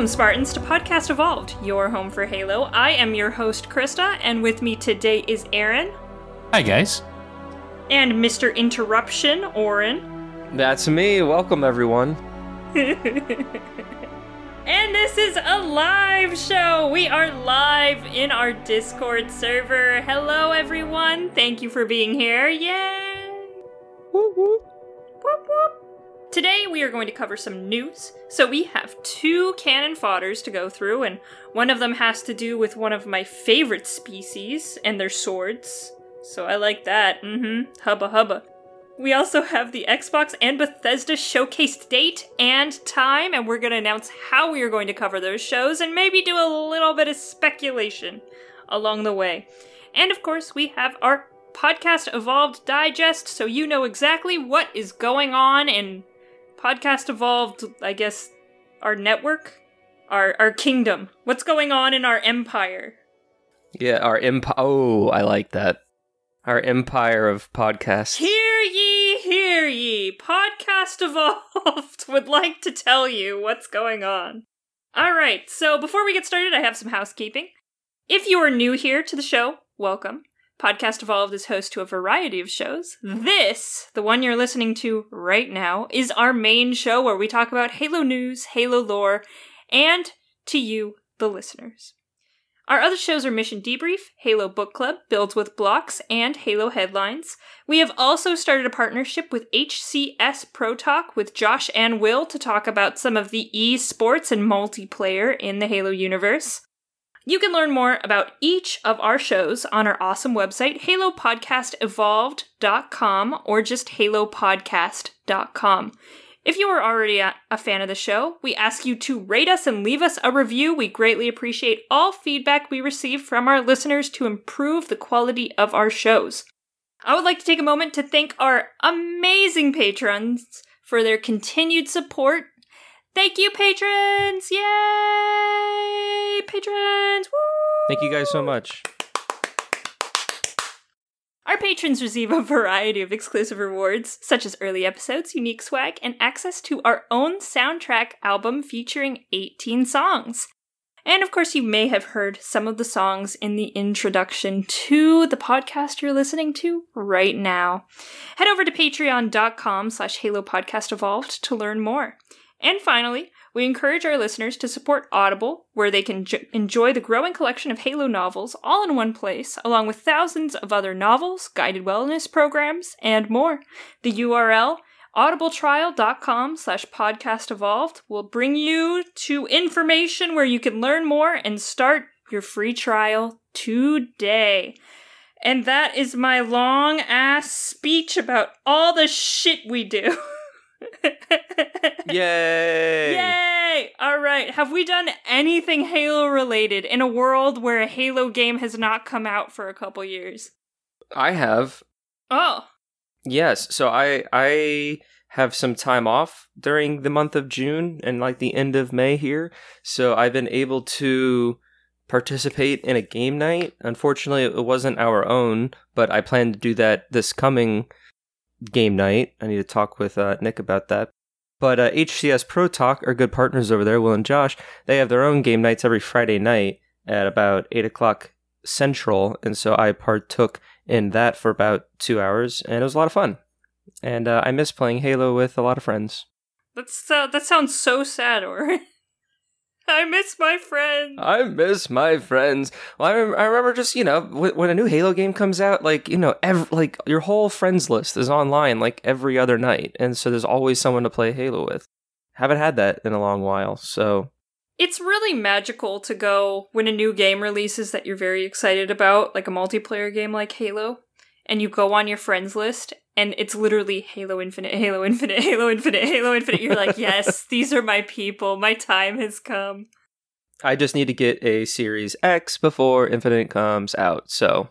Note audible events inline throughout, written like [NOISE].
Welcome, Spartans, to Podcast Evolved, your home for Halo. I am your host, Krista, and with me today is Aaron Hi, guys. and Mr. Interruption, Oren. That's me. Welcome, everyone. [LAUGHS] And this is a live show. We are live in our Discord server. Hello, everyone. Thank you for being here. Yay! We are going to cover some news. So we have two canon fodders to go through, and one of them has to do with one of my favorite species and their swords. So I like that. Mm-hmm. Hubba hubba. We also have the Xbox and Bethesda showcased date and time, and we're going to announce how we are going to cover those shows and maybe do a little bit of speculation along the way. And of course, we have our Podcast Evolved Digest, so you know exactly what is going on in Podcast Evolved, I guess, our network, our, our kingdom. What's going on in our empire? Yeah, our empire. Oh, I like that. Our empire of podcasts. Hear ye, hear ye! Podcast [LAUGHS] Evolved would like to tell you what's going on. Alright, so before we get started, I have some housekeeping. If you are new here to the show, welcome. Podcast Evolved is host to a variety of shows. This, the one you're listening to right now, is our main show where we talk about Halo news, Halo lore, and to you, the listeners. Our other shows are Mission Debrief, Halo Book Club, Builds with Blocks, and Halo Headlines. We have also started a partnership with HCS Pro Talk with Josh and Will to talk about some of the esports and multiplayer in the Halo universe. You can learn more about each of our shows on our awesome website, halopodcastevolved.com, or just halopodcast.com. If you are already a, fan of the show, we ask you to rate us and leave us a review. We greatly appreciate all feedback we receive from our listeners to improve the quality of our shows. I would like to take a moment to thank our amazing patrons for their continued support. Thank you, patrons! Yay! Patrons! Woo! Thank you guys so much. Our patrons receive a variety of exclusive rewards, such as early episodes, unique swag, and access to our own soundtrack album featuring 18 songs. And of course, you may have heard some of the songs in the introduction to the podcast you're listening to right now. Head over to patreon.com slash Halo Podcast Evolved to learn more. And finally, we encourage our listeners to support Audible, where they can j- enjoy the growing collection of Halo novels all in one place, along with thousands of other novels, guided wellness programs, and more. The URL audibletrial.com slash podcast evolved will bring you to information where you can learn more and start your free trial today. And that is my long ass speech about all the shit we do. [LAUGHS] [LAUGHS] Yay! Yay! All right. Have we done anything Halo related in a world where a Halo game has not come out for a couple years? I have. Oh. Yes. So I I have some time off during the month of June and like the end of May here. So I've been able to participate in a game night. Unfortunately, it wasn't our own, but I plan to do that this coming game night. I need to talk with uh, Nick about that. But uh, HCS Pro Talk are good partners over there, Will and Josh. They have their own game nights every Friday night at about 8 o'clock Central. And so I partook in that for about two hours, and it was a lot of fun. And uh, I miss playing Halo with a lot of friends. That's uh, that sounds so sad, or [LAUGHS] I miss my friends. I miss my friends. Well, I remember, I remember just you know w- when a new Halo game comes out, like you know, ev- like your whole friends list is online like every other night, and so there's always someone to play Halo with. Haven't had that in a long while, so It's really magical to go when a new game releases that you're very excited about, like a multiplayer game like Halo, and you go on your friends list and it's literally Halo Infinite, Halo Infinite, Halo Infinite, Halo Infinite. You're like, yes, [LAUGHS] these are my people. My time has come. I just need to get a Series X before Infinite comes out. So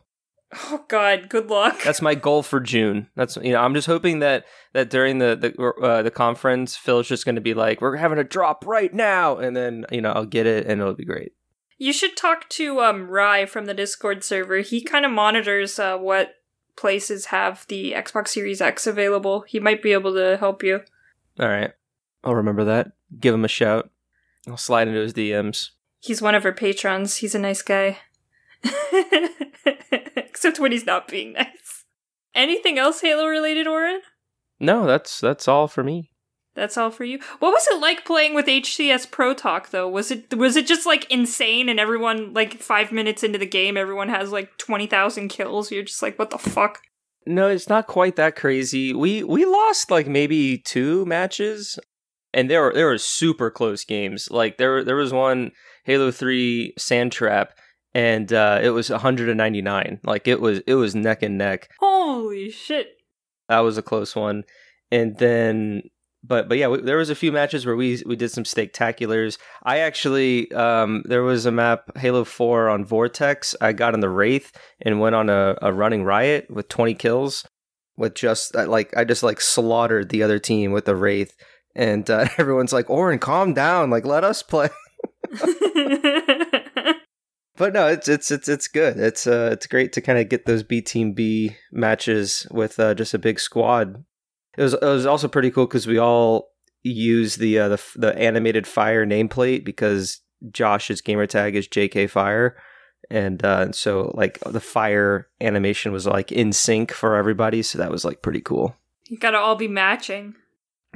Oh God, good luck. [LAUGHS] that's my goal for June. That's you know I'm just hoping that that during the the uh, the conference, Phil's just going to be like, we're having a drop right now, and then you know I'll get it and it'll be great. You should talk to um Rye from the Discord server. He kind of monitors uh, what places have the Xbox Series X available. He might be able to help you. All right, I'll remember that. Give him a shout. I'll slide into his DMs. He's one of our patrons. He's a nice guy. [LAUGHS] Except when he's not being nice. Anything else Halo related, Oren? No, that's that's all for me. That's all for you. What was it like playing with HCS Pro Talk though? Was it was it just like insane and everyone like 5 minutes into the game everyone has like 20,000 kills? You're just like what the fuck? No, it's not quite that crazy. We we lost like maybe two matches and there were there were super close games. Like there there was one Halo 3 Sandtrap and uh, it was 199. Like it was it was neck and neck. Holy shit. That was a close one. And then but but yeah, we, there was a few matches where we we did some spectaculars. I actually um, there was a map Halo Four on Vortex. I got in the Wraith and went on a, a running riot with twenty kills. With just like I just like slaughtered the other team with the Wraith, and uh, [LAUGHS] everyone's like, "Oren, calm down! Like let us play." [LAUGHS] [LAUGHS] but no, it's it's it's it's good. It's uh it's great to kind of get those B Team B matches with uh, just a big squad it was it was also pretty cool because we all use the uh, the the animated fire nameplate because Josh's gamer tag is JK Fire, and uh, so like the fire animation was like in sync for everybody, so that was like pretty cool. You gotta all be matching.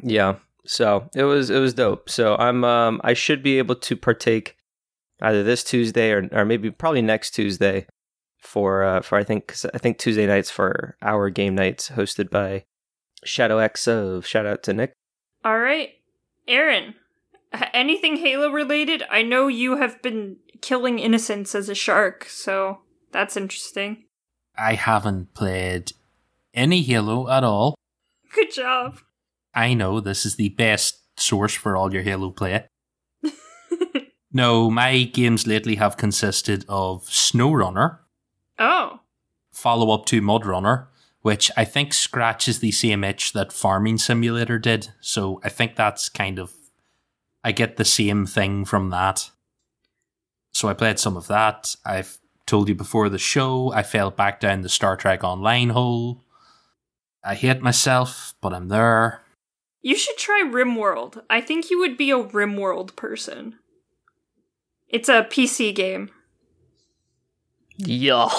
Yeah, so it was it was dope. So I'm um I should be able to partake either this Tuesday or or maybe probably next Tuesday for uh for I think cause I think Tuesday nights for our game nights hosted by Shadow X of shout out to Nick. All right, Aaron. Anything Halo related? I know you have been killing innocents as a shark, so that's interesting. I haven't played any Halo at all. Good job. I know this is the best source for all your Halo play. [LAUGHS] no, my games lately have consisted of SnowRunner. Oh. Follow up to MudRunner, which I think scratches the same itch that Farming Simulator did. So I think that's kind of I get the same thing from that. So I played some of that. I've told you before the show, I fell back down the Star Trek Online hole. I hate myself, but I'm there. You should try RimWorld. I think you would be a RimWorld person. It's a PC game. Yeah.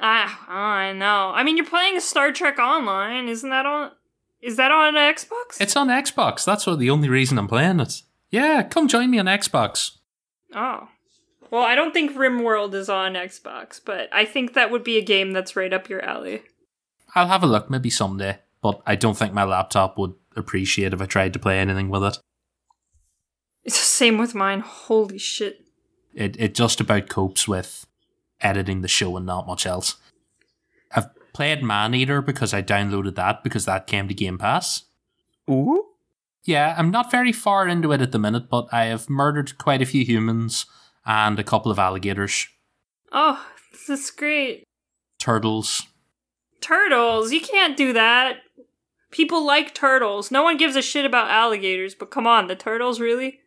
Ah, I know. I mean, you're playing Star Trek Online, isn't that on? Is that on Xbox? It's on Xbox. That's what the only reason I'm playing it. Yeah, come join me on Xbox. Oh. Well, I don't think RimWorld is on Xbox, but I think that would be a game that's right up your alley. I'll have a look maybe someday, but I don't think my laptop would appreciate if I tried to play anything with it. It's the same with mine. Holy shit. It it just about copes with editing the show and not much else. I've played Maneater because I downloaded that because that came to Game Pass. Ooh. Yeah, I'm not very far into it at the minute, but I have murdered quite a few humans and a couple of alligators. Oh, this is great. Turtles. Turtles? You can't do that. People like turtles. No one gives a shit about alligators, but come on, the turtles, really?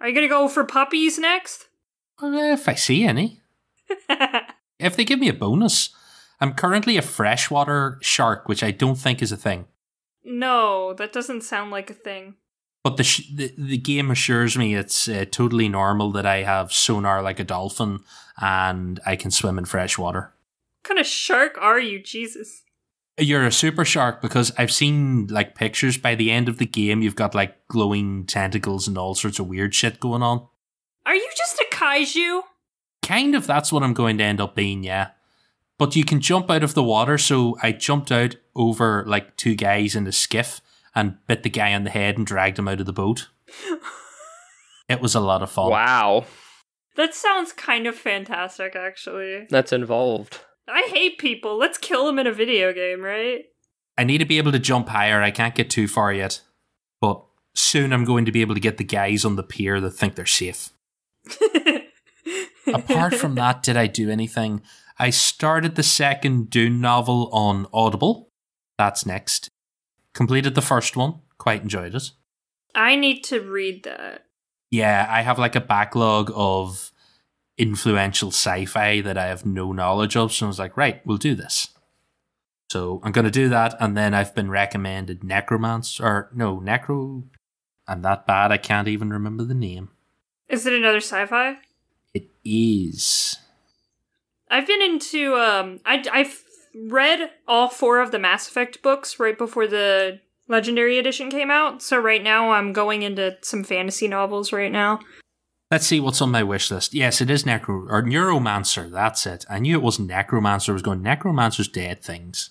Are you gonna go for puppies next? Well, if I see any. [LAUGHS] if they give me a bonus. I'm currently a freshwater shark, which I don't think is a thing. No, that doesn't sound like a thing. But the sh- the, the game assures me it's uh, totally normal that I have sonar like a dolphin and I can swim in fresh water. What kind of shark are you, Jesus? You're a super shark because I've seen like pictures by the end of the game you've got like glowing tentacles and all sorts of weird shit going on. Are you just a kaiju? Kind of that's what I'm going to end up being, yeah. But you can jump out of the water, so I jumped out over like two guys in a skiff and bit the guy on the head and dragged him out of the boat. it was a lot of fun. Wow. That sounds kind of fantastic, actually. That's involved. I hate people. Let's kill them in a video game, right? I need to be able to jump higher. I can't get too far yet. But soon I'm going to be able to get the guys on the pier that think they're safe. [LAUGHS] Apart from that, did I do anything? I started the second Dune novel on Audible. That's next. Completed the first one. Quite enjoyed it. I need to read that. Yeah, I have like a backlog of influential sci fi that I have no knowledge of. So I was like, right, we'll do this. So I'm going to do that. And then I've been recommended Necromance, or no, Necro. I'm that bad, I can't even remember the name. Is it another sci-fi? It is. I've been into um I I've read all four of the Mass Effect books right before the Legendary Edition came out. So right now I'm going into some fantasy novels right now. Let's see what's on my wish list. Yes, it is Necro or Neuromancer. That's it. I knew it wasn't Necromancer. I was going Necromancer's dead things.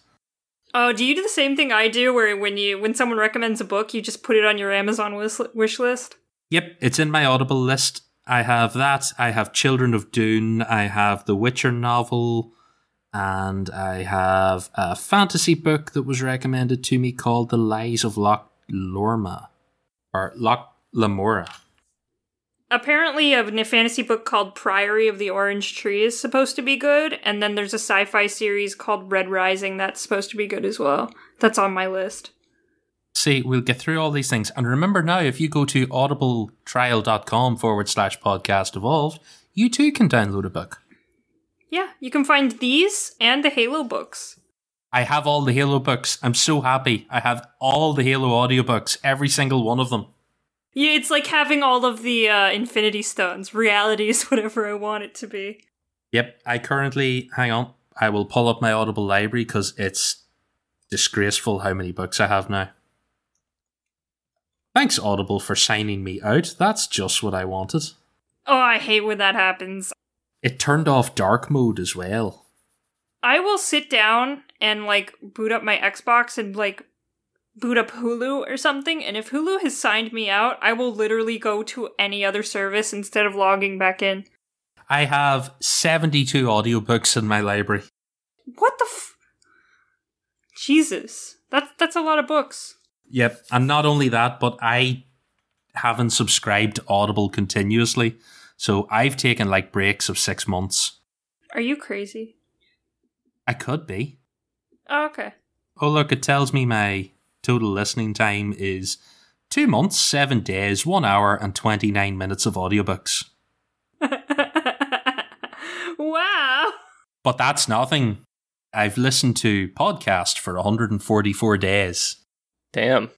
Oh, do you do the same thing I do, where when you when someone recommends a book, you just put it on your Amazon wish, wish list? Yep, it's in my Audible list. I have that. I have Children of Dune. I have the Witcher novel, and I have a fantasy book that was recommended to me called The Lies of Loch Lorma or Locke Lamora. Apparently, a fantasy book called Priory of the Orange Tree is supposed to be good, and then there's a sci fi series called Red Rising that's supposed to be good as well. That's on my list. See, we'll get through all these things. And remember now, if you go to audibletrial.com forward slash podcast evolved, you too can download a book. Yeah, you can find these and the Halo books. I have all the Halo books. I'm so happy. I have all the Halo audiobooks, every single one of them. Yeah, it's like having all of the uh, Infinity Stones. Reality is [LAUGHS] whatever I want it to be. Yep, I currently, hang on, I will pull up my Audible library because it's disgraceful how many books I have now. Thanks, Audible, for signing me out. That's just what I wanted. Oh, I hate when that happens. It turned off dark mode as well. I will sit down and like boot up my Xbox and like boot up Hulu or something, and if Hulu has signed me out, I will literally go to any other service instead of logging back in. I have 72 audiobooks in my library. What the f- Jesus. That's that's a lot of books. Yep, and not only that, but I haven't subscribed to Audible continuously. So I've taken like breaks of 6 months. Are you crazy? I could be. Oh, okay. Oh, look, it tells me my total listening time is two months, seven days, one hour, and 29 minutes of audiobooks. [LAUGHS] wow. But that's nothing. I've listened to podcast for 144 days. Damn.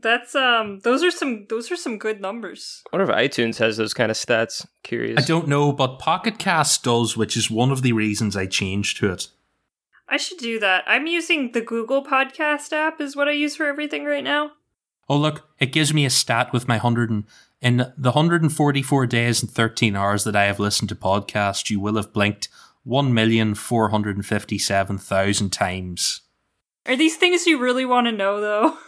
That's um those are some those are some good numbers. I wonder if iTunes has those kind of stats. Curious. I don't know, but Pocket Cast does, which is one of the reasons I changed to it. I should do that. I'm using the Google Podcast app is what I use for everything right now. Oh look, it gives me a stat with my 100 and in the 144 days and 13 hours that I have listened to podcasts, you will have blinked 1,457,000 times. Are these things you really want to know though? [LAUGHS]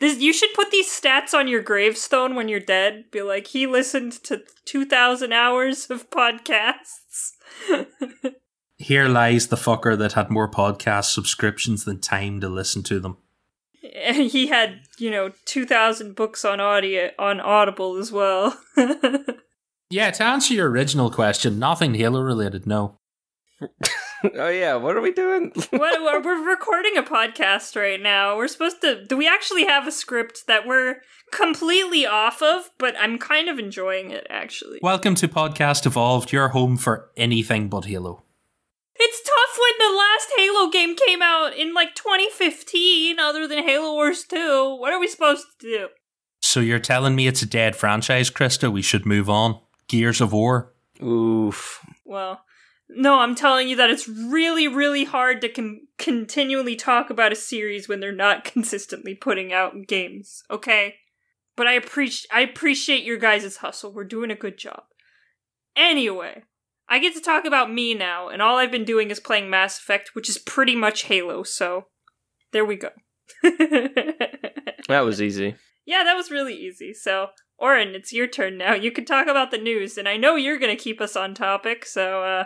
This you should put these stats on your gravestone when you're dead. Be like, he listened to 2,000 hours of podcasts. [LAUGHS] Here lies the fucker that had more podcast subscriptions than time to listen to them. And he had, you know, 2,000 books on audio on Audible as well. [LAUGHS] Yeah, to answer your original question, nothing Halo related, no. [LAUGHS] [LAUGHS] oh yeah, what are we doing? [LAUGHS] what, we're, we're recording a podcast right now. We're supposed to. Do we actually have a script that we're completely off of? But I'm kind of enjoying it actually. Welcome to Podcast Evolved, your home for anything but Halo. It's tough when the last Halo game came out in like 2015, other than Halo Wars 2. What are we supposed to do? So you're telling me it's a dead franchise, Krista? We should move on. Gears of War. Oof. Well, no, I'm telling you that it's really, really hard to con- continually talk about a series when they're not [LAUGHS] consistently putting out games. Okay, but I appreciate I appreciate your guys' hustle. We're doing a good job. Anyway, I get to talk about me now, and all I've been doing is playing Mass Effect, which is pretty much Halo. So there we go. [LAUGHS] That was easy. Yeah, that was really easy. So, Oren, it's your turn now. You can talk about the news, and I know you're going to keep us on topic, so, uh,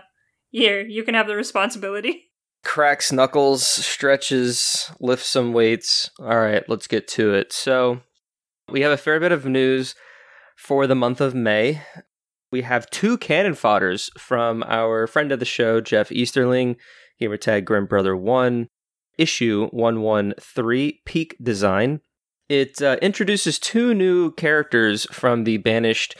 here, you can have the responsibility. [LAUGHS] Cracks knuckles, stretches, lifts some weights. All right, let's get to it. So, we have a fair bit of news for the month of May. We have two canon fodders from our friend of the show, Jeff Easterling, Gamertag Grim Brother 1, issue 113, Peak Design. It uh, introduces two new characters from the Banished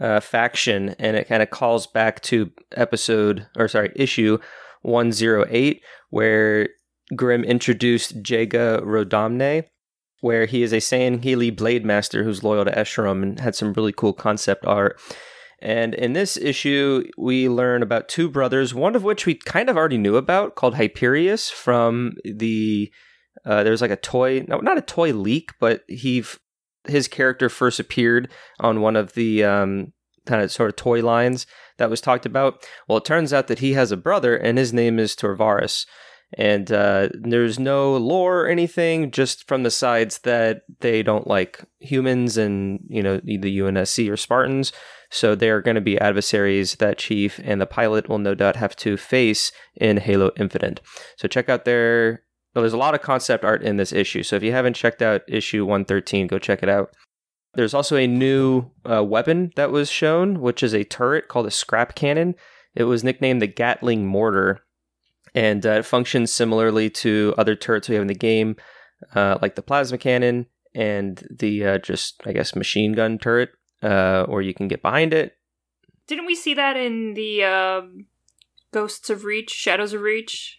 uh, faction, and it kind of calls back to episode, or sorry, issue 108, where Grim introduced Jega 'Rdomnai, where he is a Healy Blade Master who's loyal to Escharum and had some really cool concept art. And in this issue, we learn about two brothers, one of which we kind of already knew about, called Hyperius from the. Uh, there's like a toy, no, not a toy leak, but he, his character first appeared on one of the um, kind of sort of toy lines that was talked about. Well, it turns out that he has a brother, and his name is Tovarus. And uh, there's no lore or anything, just from the sides that they don't like humans and, you know, the UNSC or Spartans. So they are going to be adversaries that Chief and the pilot will no doubt have to face in Halo Infinite. So check out their. Well, there's a lot of concept art in this issue. So if you haven't checked out issue 113, go check it out. There's also a new uh, weapon that was shown, which is a turret called a scrap cannon. It was nicknamed the Gatling Mortar, and uh, it functions similarly to other turrets we have in the game, uh, like the plasma cannon and the uh, just I guess machine gun turret, uh, or you can get behind it. Didn't we see that in the um, Ghosts of Reach, Shadows of Reach?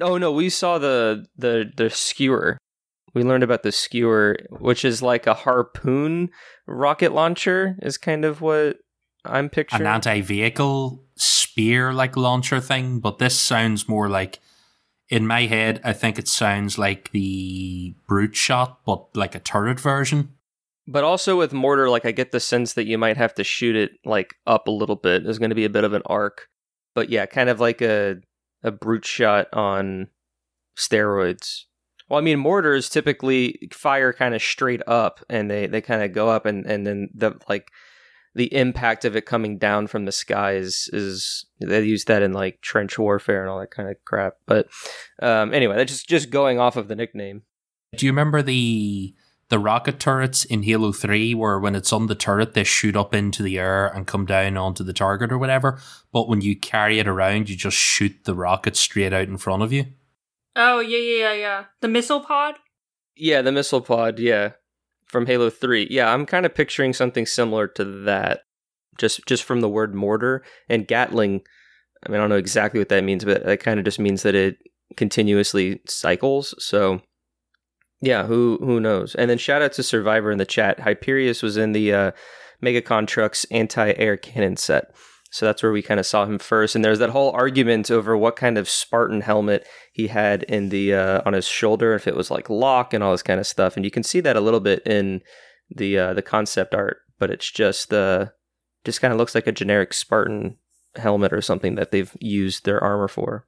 Oh no, we saw the the the skewer. We learned about the skewer, which is like a harpoon rocket launcher, is kind of what I'm picturing. An anti-vehicle spear like launcher thing, but this sounds more like in my head, I think it sounds like the brute shot, but like a turret version. But also with mortar, like I get the sense that you might have to shoot it like up a little bit. There's going to be a bit of an arc, but yeah, kind of like a a brute shot on steroids. Well, I mean, mortars typically fire kind of straight up, and they they kind of go up, and and then the like the impact of it coming down from the sky is is they use that in like trench warfare and all that kind of crap. But um, anyway, that's just just going off of the nickname. Do you remember the the rocket turrets in Halo 3 where when it's on the turret they shoot up into the air and come down onto the target or whatever, but when you carry it around you just shoot the rocket straight out in front of you? Oh, yeah, yeah, yeah, yeah. The missile pod? Yeah, the missile pod, yeah. From Halo 3. Yeah, I'm kind of picturing something similar to that. Just just from the word mortar and Gatling. I mean, I don't know exactly what that means, but that kind of just means that it continuously cycles. So yeah, who who knows? And then shout out to Survivor in the chat. Hyperius was in the uh, Mega Construx anti-air cannon set. So that's where we kind of saw him first. And there's that whole argument over what kind of Spartan helmet he had in the uh, on his shoulder, if it was like Locke and all this kind of stuff. And you can see that a little bit in the uh, the concept art, but it's just uh, just kind of looks like a generic Spartan helmet or something that they've used their armor for.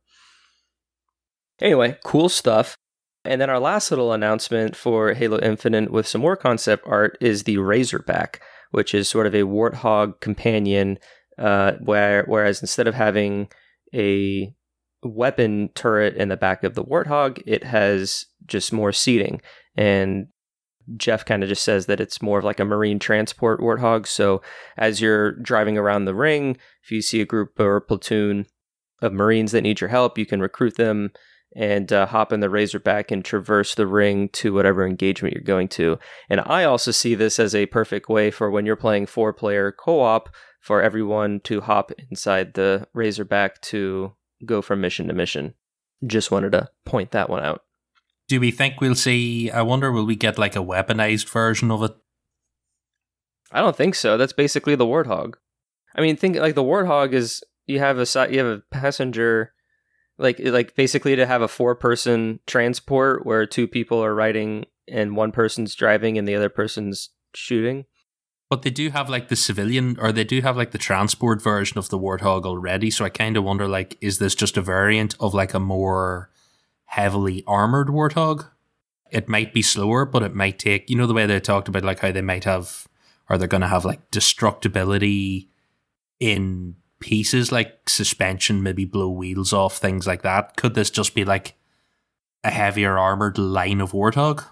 Anyway, cool stuff. And then our last little announcement for Halo Infinite with some more concept art is the Razorback, which is sort of a warthog companion uh, where whereas instead of having a weapon turret in the back of the Warthog, it has just more seating. And Jeff kind of just says that it's more of like a marine transport Warthog. So as you're driving around the ring, if you see a group or a platoon of Marines that need your help, you can recruit them and uh, hop in the Razorback and traverse the ring to whatever engagement you're going to. And I also see this as a perfect way for when you're playing four player co op for everyone to hop inside the Razorback to go from mission to mission. Just wanted to point that one out. Do we think we'll see? I wonder, will we get like a weaponized version of it? I don't think so. That's basically the Warthog. I mean, think like the Warthog is you have a you have a passenger, like like basically to have a four person transport where two people are riding and one person's driving and the other person's shooting. But they do have like the civilian, or they do have like the transport version of the Warthog already. So I kind of wonder, like, is this just a variant of like a more heavily armored Warthog? It might be slower, but it might take, you know, the way they talked about like how they might have, or they're going to have like destructibility in pieces, like suspension, maybe blow wheels off, things like that. Could this just be like a heavier armored line of Warthog?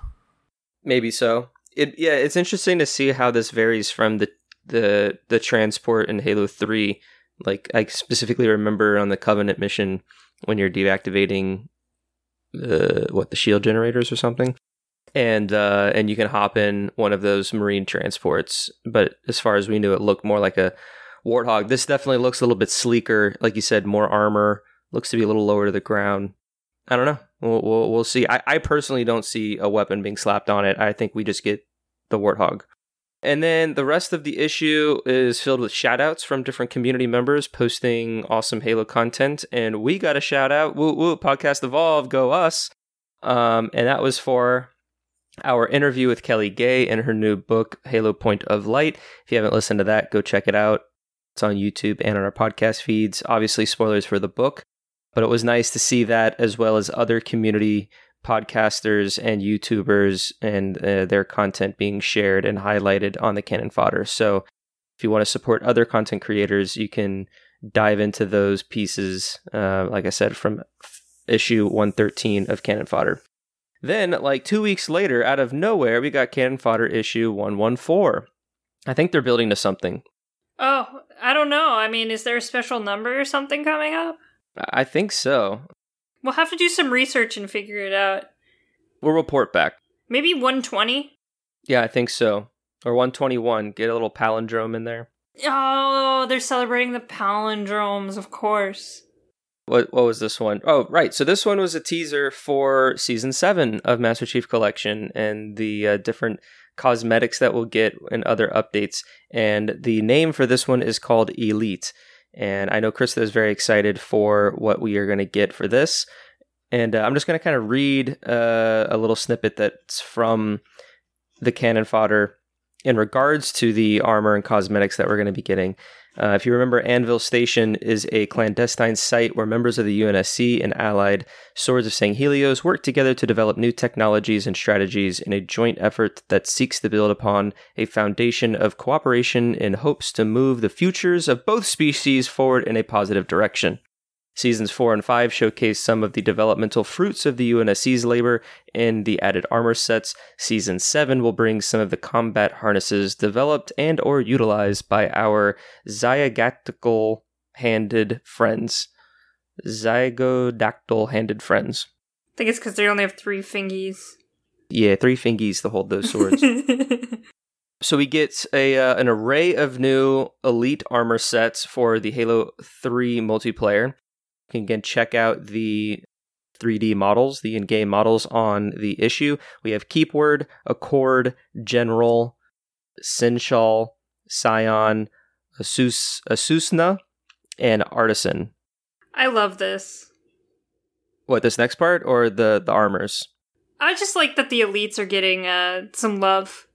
Maybe so it yeah, it's interesting to see how this varies from the the the transport in Halo Three. Like I specifically remember on the Covenant mission when you're deactivating the what the shield generators or something, and uh, and you can hop in one of those marine transports. But as far as we knew, it looked more like a warthog. This definitely looks a little bit sleeker, like you said, more armor. Looks to be a little lower to the ground. I don't know. We'll, we'll, we'll see. I, I personally don't see a weapon being slapped on it. I think we just get the warthog. And then the rest of the issue is filled with shoutouts from different community members posting awesome Halo content. And we got a shout out, woo woo, Podcast Evolve, go us. Um, and that was for our interview with Kelly Gay and her new book, Halo Point of Light. If you haven't listened to that, go check it out. It's on YouTube and on our podcast feeds. Obviously, spoilers for the book, but it was nice to see that as well as other community podcasters and YouTubers and uh, their content being shared and highlighted on the Canon Fodder. So if you want to support other content creators, you can dive into those pieces, uh, like I said, from issue 113 of Canon Fodder. Then, like two weeks later, out of nowhere, we got Canon Fodder issue 114. I think they're building to something. Oh, I don't know. I mean, is there a special number or something coming up? I think so. We'll have to do some research and figure it out. We'll report back. Maybe 120? Yeah, I think so. Or 121. Get a little palindrome in there. Oh, they're celebrating the palindromes, of course. What what was this one? Oh, right. So this one was a teaser for season 7 of Master Chief Collection and the uh, different cosmetics that we'll get and other updates. And the name for this one is called Elite. And I know Krista is very excited for what we are going to get for this. And uh, I'm just going to kind of read uh, a little snippet that's from the canon fodder in regards to the armor and cosmetics that we're going to be getting. Uh, if you remember, Anvil Station is a clandestine site where members of the UNSC and allied Swords of Sanghelios work together to develop new technologies and strategies in a joint effort that seeks to build upon a foundation of cooperation in hopes to move the futures of both species forward in a positive direction. Seasons 4 and 5 showcase some of the developmental fruits of the UNSC's labor in the added armor sets. Season 7 will bring some of the combat harnesses developed and or utilized by our zygodactyl handed friends. Zygodactyl handed friends. I think it's because they only have three fingies. Yeah, three fingies to hold those swords. [LAUGHS] So we get a uh, an array of new elite armor sets for the Halo 3 multiplayer can again check out the 3D models, the in-game models on the issue. We have Keepword, Accord, General, Sinshal, Scion, Asus, Asusna, and Artisan. I love this. What this next part or the the armors? I just like that the elites are getting uh, some love.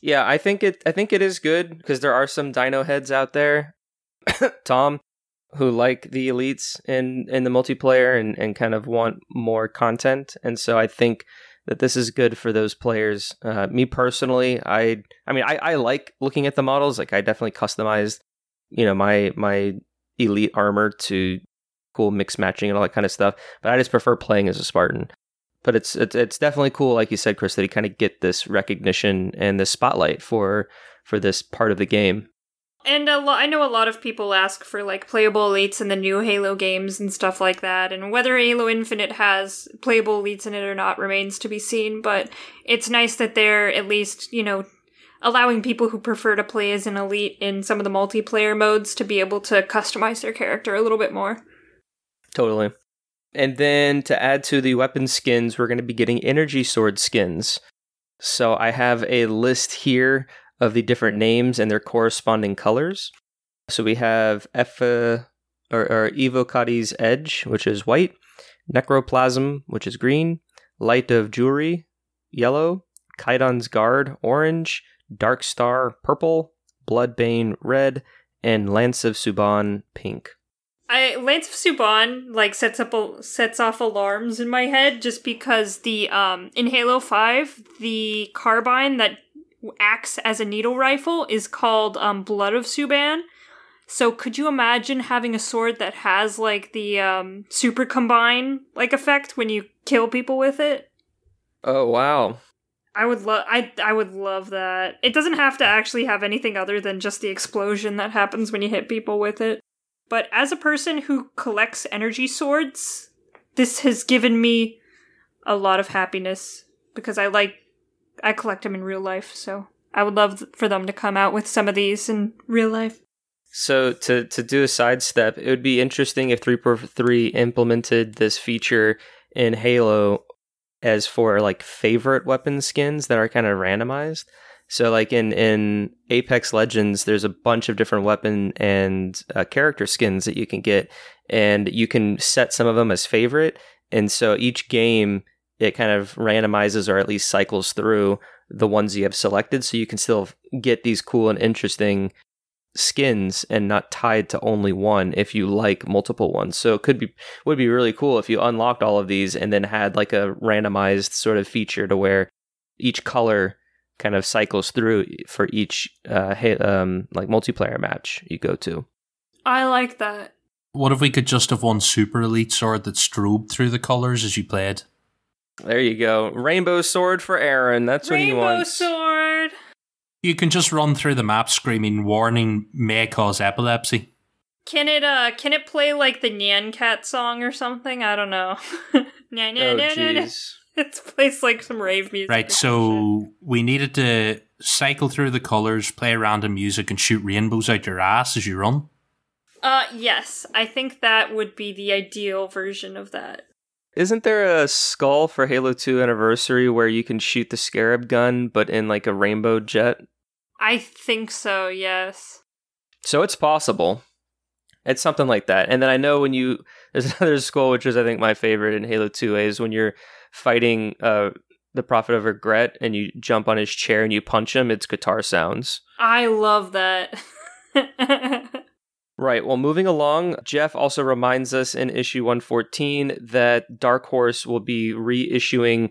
Yeah, I think it. I think it is good because there are some Dino heads out there. [COUGHS] Tom, who like the elites in in the multiplayer and and kind of want more content. And so i think that this is good for those players. Uh, me personally i i mean I, I like looking at the models. Like i definitely customized you know my my elite armor to cool mix matching and all that kind of stuff but i just prefer playing as a spartan. But it's it's, it's definitely cool like you said chris that you kind of get this recognition and this spotlight for for this part of the game and a lo- I know a lot of people ask for like playable elites in the new Halo games and stuff like that, and whether Halo Infinite has playable elites in it or not remains to be seen. But it's nice that they're at least you know allowing people who prefer to play as an elite in some of the multiplayer modes to be able to customize their character a little bit more. Totally. And then to add to the weapon skins, we're going to be getting energy sword skins. So I have a list here of the different names and their corresponding colors. So we have Epha, or, or Evocati's Edge, which is white, Necroplasm, which is green, Light of Jewelry, yellow, Kaidon's Guard, orange, Dark Star, purple, Bloodbane, red, and Lance of Suban, pink. I Lance of Suban like sets up a, sets off alarms in my head just because the um in Halo 5 the carbine that acts as a needle rifle is called um, Blood of Suban. So could you imagine having a sword that has like the um, super combine like effect when you kill people with it? Oh wow. I would love I I would love that. It doesn't have to actually have anything other than just the explosion that happens when you hit people with it. But as a person who collects energy swords, this has given me a lot of happiness because I like I collect them in real life, so I would love for them to come out with some of these in real life. So to to do a sidestep, it would be interesting if 343 implemented this feature in Halo as for like favorite weapon skins that are kind of randomized. So, like in in Apex Legends, there's a bunch of different weapon and uh, character skins that you can get, and you can set some of them as favorite. And so each game it kind of randomizes or at least cycles through the ones you have selected, so you can still get these cool and interesting skins and not tied to only one if you like multiple ones. So it could be would be really cool if you unlocked all of these and then had like a randomized sort of feature to where each color kind of cycles through for each uh, um, like multiplayer match you go to. I like that. What if we could just have one super elite sword that strobed through the colors as you played? There you go. Rainbow sword for Aaron. That's Rainbow what he wants. Rainbow sword. You can just run through the map screaming warning may cause epilepsy. Can it uh can it play like the Nyan Cat song or something? I don't know. [LAUGHS] Nya, nya, Oh jeez. [LAUGHS] It plays like some rave music. Right, or shit. so we needed to cycle through the colors, play random music, and shoot rainbows out your ass as you run. Uh yes, I think that would be the ideal version of that. Isn't there a skull for Halo 2 Anniversary where you can shoot the scarab gun but in like a rainbow jet? I think so, yes. So it's possible. It's something like that. And then I know when you [LAUGHS] there's another skull which is I think my favorite in Halo 2A is when you're fighting uh the Prophet of Regret and you jump on his chair and you punch him, it's guitar sounds. I love that. [LAUGHS] Right. Well, moving along, Jeff also reminds us in issue 114 that Dark Horse will be reissuing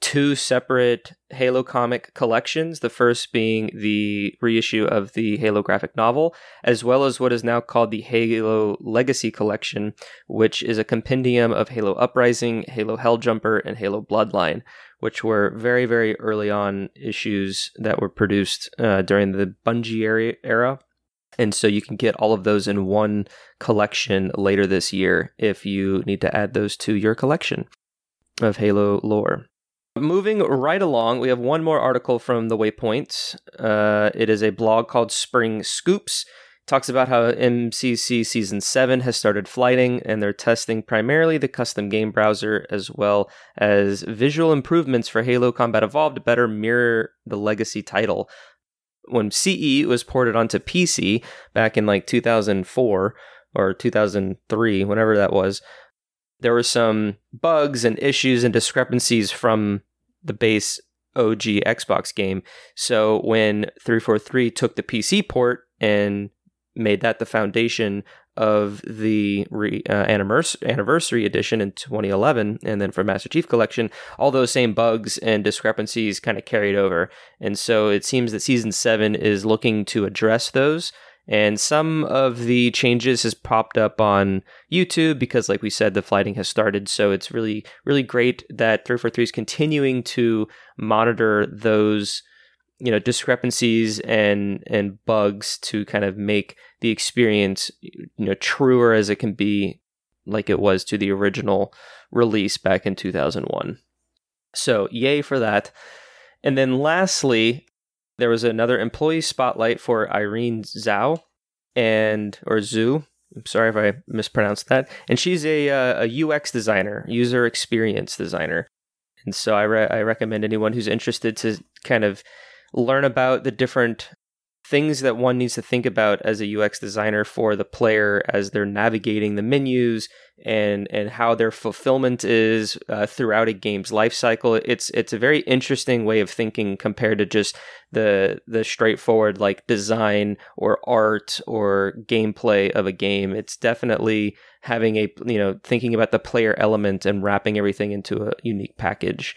two separate Halo comic collections. The first being the reissue of the Halo graphic novel, as well as what is now called the Halo Legacy Collection, which is a compendium of Halo Uprising, Halo Helljumper, and Halo Bloodline, which were very, very early on issues that were produced uh, during the Bungie era- era. And so you can get all of those in one collection later this year if you need to add those to your collection of Halo lore. Moving right along, we have one more article from the Waypoint. Uh, it is a blog called Spring Scoops. Talks about how MCC Season 7 has started flighting and they're testing primarily the custom game browser as well as visual improvements for Halo Combat Evolved to better mirror the legacy title when CE was ported onto PC back in like 2004 or 2003, whenever that was, there were some bugs and issues and discrepancies from the base OG Xbox game. So when 343 took the PC port and made that the foundation of the re, uh, anniversary, edition in 2011 and then for Master Chief Collection, all those same bugs and discrepancies kind of carried over. And so it seems that Season 7 is looking to address those. And some of the changes has popped up on YouTube because, like we said, the flighting has started. So it's really, really great that 343 is continuing to monitor those you know discrepancies and and bugs to kind of make the experience you know truer as it can be like it was to the original release back in 2001 so yay for that. And then lastly there was another employee spotlight for irene zhao and or zhu i'm sorry if i mispronounced that. And she's a, uh, a ux designer user experience designer. And so I, re- I recommend anyone who's interested to kind of learn about the different things that one needs to think about as a UX designer for the player as they're navigating the menus and and how their fulfillment is uh, throughout a game's life cycle. It's it's a very interesting way of thinking compared to just the the straightforward like design or art or gameplay of a game. It's definitely having a you know thinking about the player element and wrapping everything into a unique package.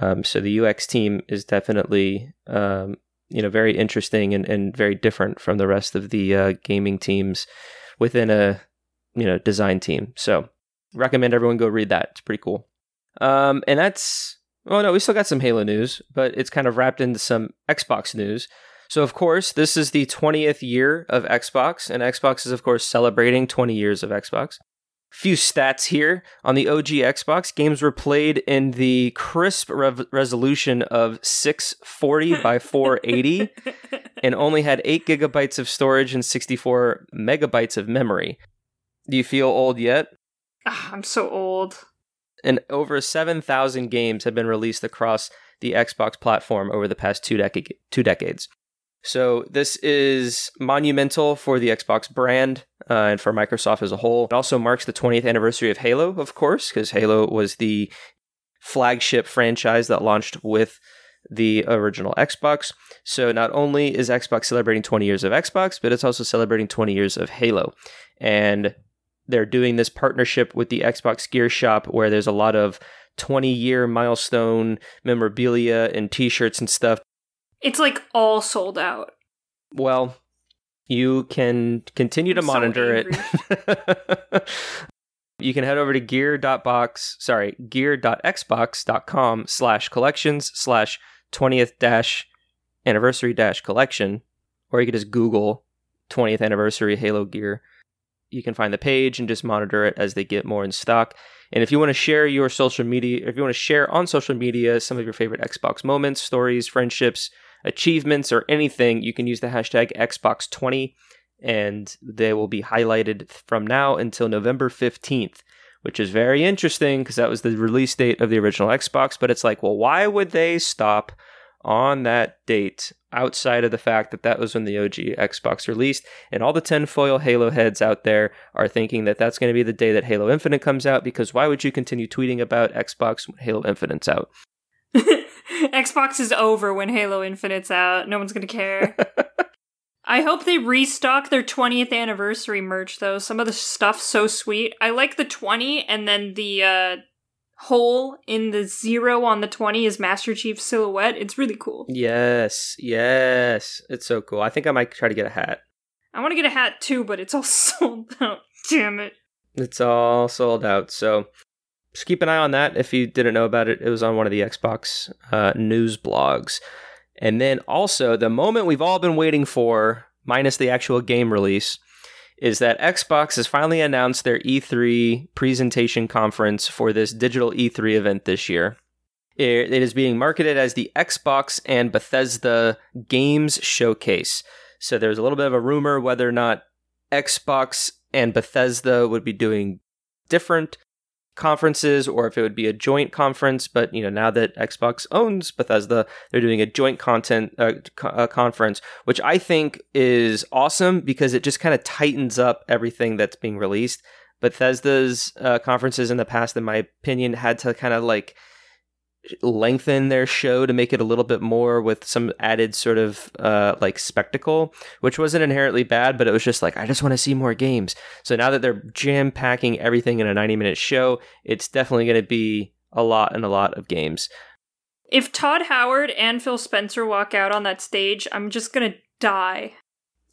Um, so the UX team is definitely um, you know very interesting and, and very different from the rest of the uh, gaming teams within a you know design team. So recommend everyone go read that. It's pretty cool. Um, and that's oh no, we still got some Halo news, but it's kind of wrapped into some Xbox news. So of course, this is the 20th year of Xbox, and Xbox is of course celebrating 20 years of Xbox few stats here on the OG Xbox. Games were played in the crisp rev- resolution of 640 by [LAUGHS] 480 and only had 8 gigabytes of storage and 64 megabytes of memory. Do you feel old yet? Ah, I'm so old. And over 7,000 games have been released across the Xbox platform over the past two, dec- two decades. So this is monumental for the Xbox brand uh, and for Microsoft as a whole. It also marks the 20th anniversary of Halo, of course, because Halo was the flagship franchise that launched with the original Xbox. So not only is Xbox celebrating 20 years of Xbox, but it's also celebrating 20 years of Halo. And they're doing this partnership with the Xbox Gear Shop where there's a lot of 20 year milestone memorabilia and t shirts and stuff It's like all sold out. Well, you can continue to I'm so monitor it. [LAUGHS] you can head over to gear.box, sorry, gear.xbox.com slash collections slash 20th dash anniversary dash collection, or you can just Google 20th anniversary Halo gear. You can find the page and just monitor it as they get more in stock. And if you want to share your social media, if you want to share on social media some of your favorite Xbox moments, stories, friendships, achievements, or anything, you can use the hashtag Xbox20 and they will be highlighted from now until November 15th, which is very interesting because that was the release date of the original Xbox. But it's like, well, why would they stop on that date outside of the fact that that was when the OG Xbox released? And all the tinfoil Halo heads out there are thinking that that's going to be the day that Halo Infinite comes out because why would you continue tweeting about Xbox when Halo Infinite's out? [LAUGHS] Xbox is over when Halo Infinite's out. No one's gonna care. [LAUGHS] I hope they restock their 20th anniversary merch though. Some of the stuff's so sweet. I like the 20 and then the uh hole in the zero on the 20 is Master Chief's silhouette. It's really cool. Yes, yes. It's so cool. I think I might try to get a hat. I want to get a hat too, but it's all [LAUGHS] sold out. Damn it. It's all sold out. So just keep an eye on that. If you didn't know about it, it was on one of the Xbox uh, news blogs. And then also, the moment we've all been waiting for, minus the actual game release, is that Xbox has finally announced their E3 presentation conference for this digital E3 event this year. It, it is being marketed as the Xbox and Bethesda Games Showcase. So there's a little bit of a rumor whether or not Xbox and Bethesda would be doing different conferences or if it would be a joint conference but you know now that xbox owns bethesda they're doing a joint content uh, co- uh, conference which i think is awesome because it just kind of tightens up everything that's being released. Bethesda's uh, conferences in the past in my opinion had to kind of like lengthen their show to make it a little bit more with some added sort of uh, like spectacle, which wasn't inherently bad, but it was just like, I just want to see more games. So now that they're jam packing everything in a 90 minute show, it's definitely going to be a lot and a lot of games. If Todd Howard and Phil Spencer walk out on that stage, I'm just gonna die.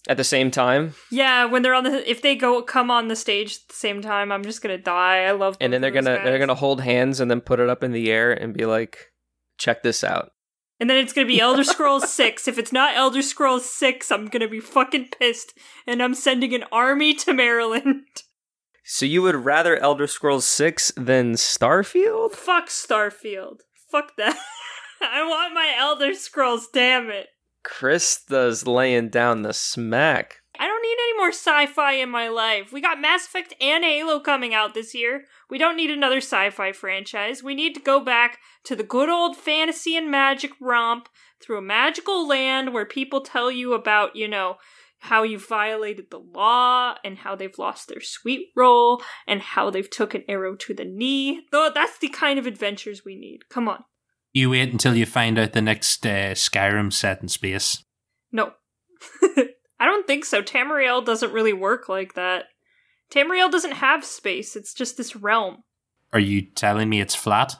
At the same time, Yeah, when they're on the if they go come on the stage at the same time, I'm just gonna die. I love and then they're gonna they're gonna hold hands and then put it up in the air and be like, check this out. And then it's gonna be Elder Scrolls [LAUGHS] 6. If it's not Elder Scrolls 6, I'm gonna be fucking pissed. And I'm sending an army to Maryland. So you would rather Elder Scrolls 6 than Starfield? Fuck Starfield. Fuck that. [LAUGHS] I want my Elder Scrolls, damn it. Krista's laying down the smack. I don't need any more sci fi in my life. We got Mass Effect and Halo coming out this year. We don't need another sci fi franchise. We need to go back to the good old fantasy and magic romp through a magical land where people tell you about, you know, how you violated the law and how they've lost their sweet roll and how they've took an arrow to the knee. Though that's the kind of adventures we need. Come on. You wait until you find out the next uh, Skyrim set in space. No. [LAUGHS] I don't think so. Tamriel doesn't really work like that. Tamriel doesn't have space. It's just this realm. Are you telling me it's flat?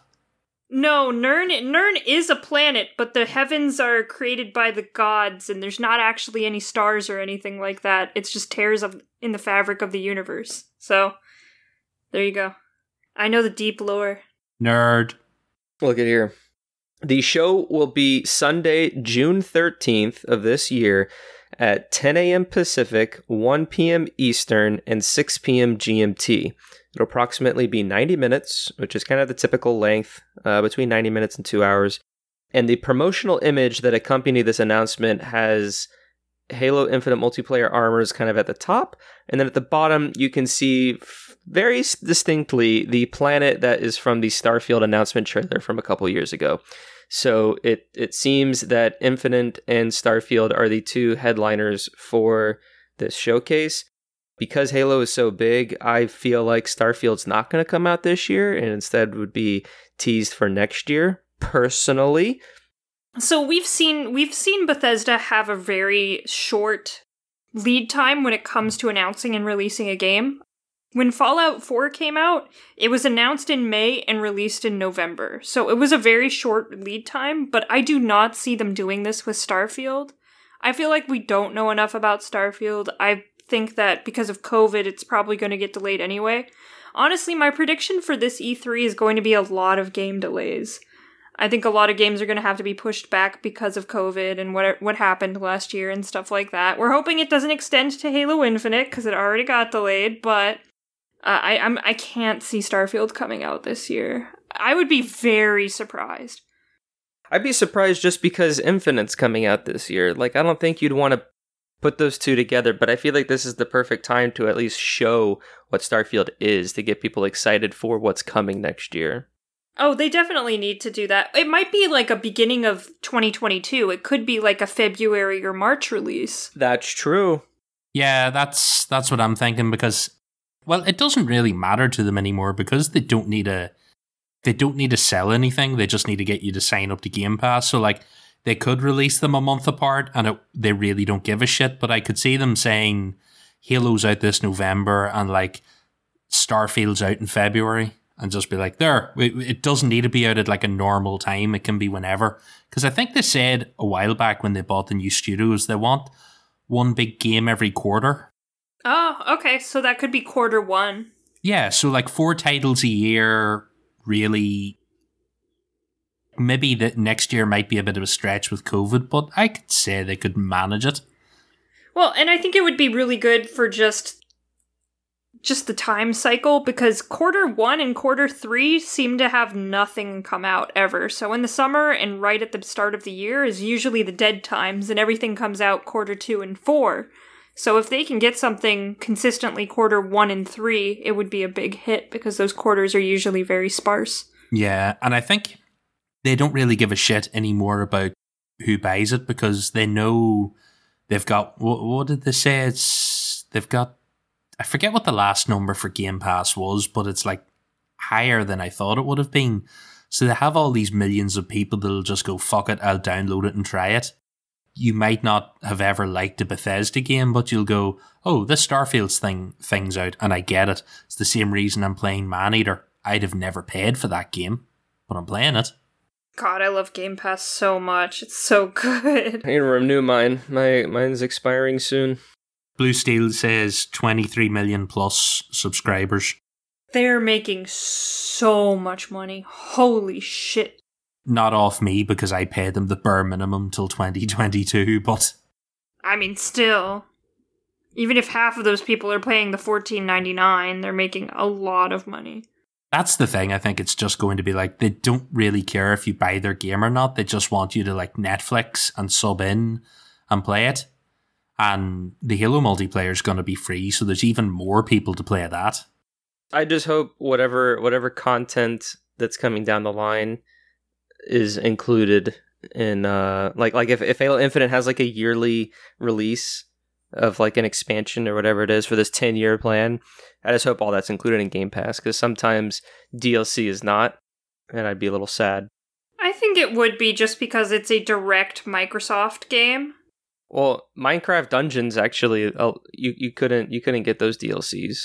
No, Nirn Nirn is a planet, but the heavens are created by the gods and there's not actually any stars or anything like that. It's just tears of in the fabric of the universe. So, there you go. I know the deep lore. Nerd. Look at here. The show will be Sunday, June 13th of this year at 10 a.m. Pacific, 1 p.m. Eastern, and 6 p.m. GMT. It'll approximately be 90 minutes, which is kind of the typical length, uh, between 90 minutes and two hours. And the promotional image that accompanied this announcement has Halo Infinite multiplayer armors kind of at the top, and then at the bottom you can see very distinctly the planet that is from the Starfield announcement trailer from a couple years ago. So it it seems that Infinite and Starfield are the two headliners for this showcase. Because Halo is so big, I feel like Starfield's not going to come out this year and instead would be teased for next year. Personally, So we've seen we've seen Bethesda have a very short lead time when it comes to announcing and releasing a game. When Fallout 4 came out, it was announced in May and released in November. So it was a very short lead time, but I do not see them doing this with Starfield. I feel like we don't know enough about Starfield. I think that because of COVID, it's probably going to get delayed anyway. Honestly, my prediction for this E3 is going to be a lot of game delays. I think a lot of games are going to have to be pushed back because of COVID and what what happened last year and stuff like that. We're hoping it doesn't extend to Halo Infinite because it already got delayed, but uh, I I'm I can't see Starfield coming out this year. I would be very surprised. I'd be surprised just because Infinite's coming out this year. Like, I don't think you'd want to put those two together, but I feel like this is the perfect time to at least show what Starfield is to get people excited for what's coming next year. Oh, they definitely need to do that. It might be like a beginning of 2022. It could be like a February or March release. That's true. Yeah, that's that's what I'm thinking because well, it doesn't really matter to them anymore because they don't need a they don't need to sell anything. They just need to get you to sign up to Game Pass. So like they could release them a month apart and it, they really don't give a shit, but I could see them saying Halo's out this November and like Starfield's out in February and just be like, there, it, it doesn't need to be out at like a normal time. It can be whenever. Because I think they said a while back when they bought the new studios, they want one big game every quarter. Oh, okay. So that could be quarter one. Yeah, so like four titles a year, really. Maybe that next year might be a bit of a stretch with COVID, but I could say they could manage it. Well, and I think it would be really good for just just the time cycle because quarter 1 and quarter 3 seem to have nothing come out ever. So in the summer and right at the start of the year is usually the dead times and everything comes out quarter 2 and 4. So if they can get something consistently quarter 1 and 3, it would be a big hit because those quarters are usually very sparse. Yeah, and I think they don't really give a shit anymore about who buys it because they know they've got what, what did they say? It's they've got I forget what the last number for Game Pass was, but it's like higher than I thought it would have been. So they have all these millions of people that'll just go fuck it, I'll download it and try it. You might not have ever liked a Bethesda game, but you'll go, oh, this Starfield's thing thing's out, and I get it. It's the same reason I'm playing Maneater. I'd have never paid for that game, but I'm playing it. God, I love Game Pass so much. It's so [LAUGHS] good. I need to renew mine. My mine's expiring soon. Blue Steel says 23 million plus subscribers. They're making so much money. Holy shit. Not off me because I paid them the bare minimum till 2022, [LAUGHS] but I mean, still. Even if half of those people are paying the fourteen ninety nine, they're making a lot of money. that's the thing. I think it's just going to be like they don't really care if you buy their game or not. They just want you to like Netflix and sub in and play it. And the Halo multiplayer is going to be free, so there's even more people to play that. I just hope whatever whatever content that's coming down the line is included in uh like like if, if Halo Infinite has like a yearly release of like an expansion or whatever it is for this 10 year plan, I just hope all that's included in Game Pass because sometimes DLC is not, and I'd be a little sad. I think it would be just because it's a direct Microsoft game. Well, Minecraft Dungeons actually, uh, you you couldn't you couldn't get those DLCs.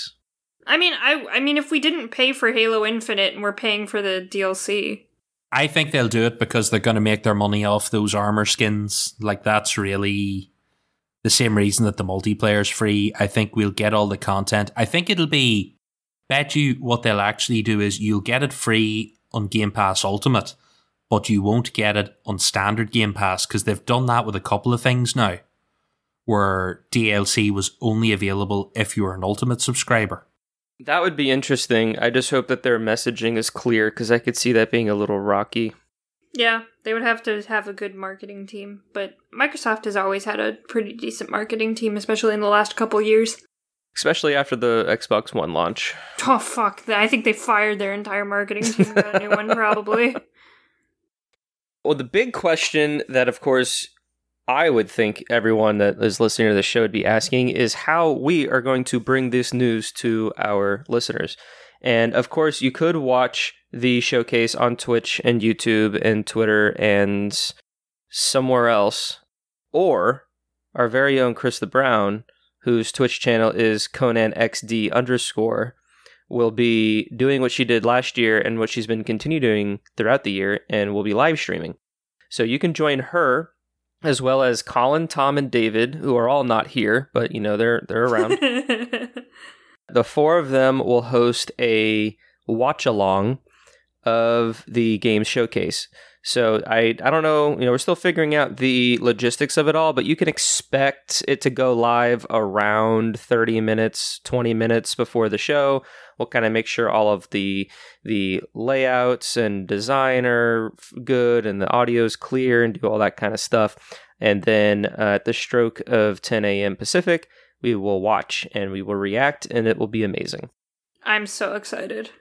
I mean, I I mean, if we didn't pay for Halo Infinite and we're paying for the DLC, I think they'll do it because they're going to make their money off those armor skins. Like that's really the same reason that the multiplayer is free. I think we'll get all the content. I think it'll be bet you what they'll actually do is you'll get it free on Game Pass Ultimate, but you won't get it on standard Game Pass because they've done that with a couple of things now. Where DLC was only available if you were an Ultimate subscriber. That would be interesting. I just hope that their messaging is clear because I could see that being a little rocky. yeah, they would have to have a good marketing team. But Microsoft has always had a pretty decent marketing team, especially in the last couple years. Especially after the Xbox One launch. Oh fuck! I think they fired their entire marketing team. and got a new one probably. [LAUGHS] Well, the big question that, of course, I would think everyone that is listening to the show would be asking is how we are going to bring this news to our listeners. And of course, you could watch the showcase on Twitch and YouTube and Twitter and somewhere else, or our very own Chris the Brown, whose Twitch channel is Conan XD underscore, will be doing what she did last year and what she's been continuing throughout the year, and will be live streaming. So you can join her as well as Colin, Tom, and David, who are all not here, but you know they're they're around. [LAUGHS] the four of them will host a watch along of the game showcase. So I I don't know, you know, we're still figuring out the logistics of it all, but you can expect it to go live around 30 minutes, 20 minutes before the show. We'll kind of make sure all of the the layouts and design are good and the audio is clear and do all that kind of stuff. And then uh, at the stroke of 10 a.m. Pacific, we will watch and we will react and it will be amazing. I'm so excited.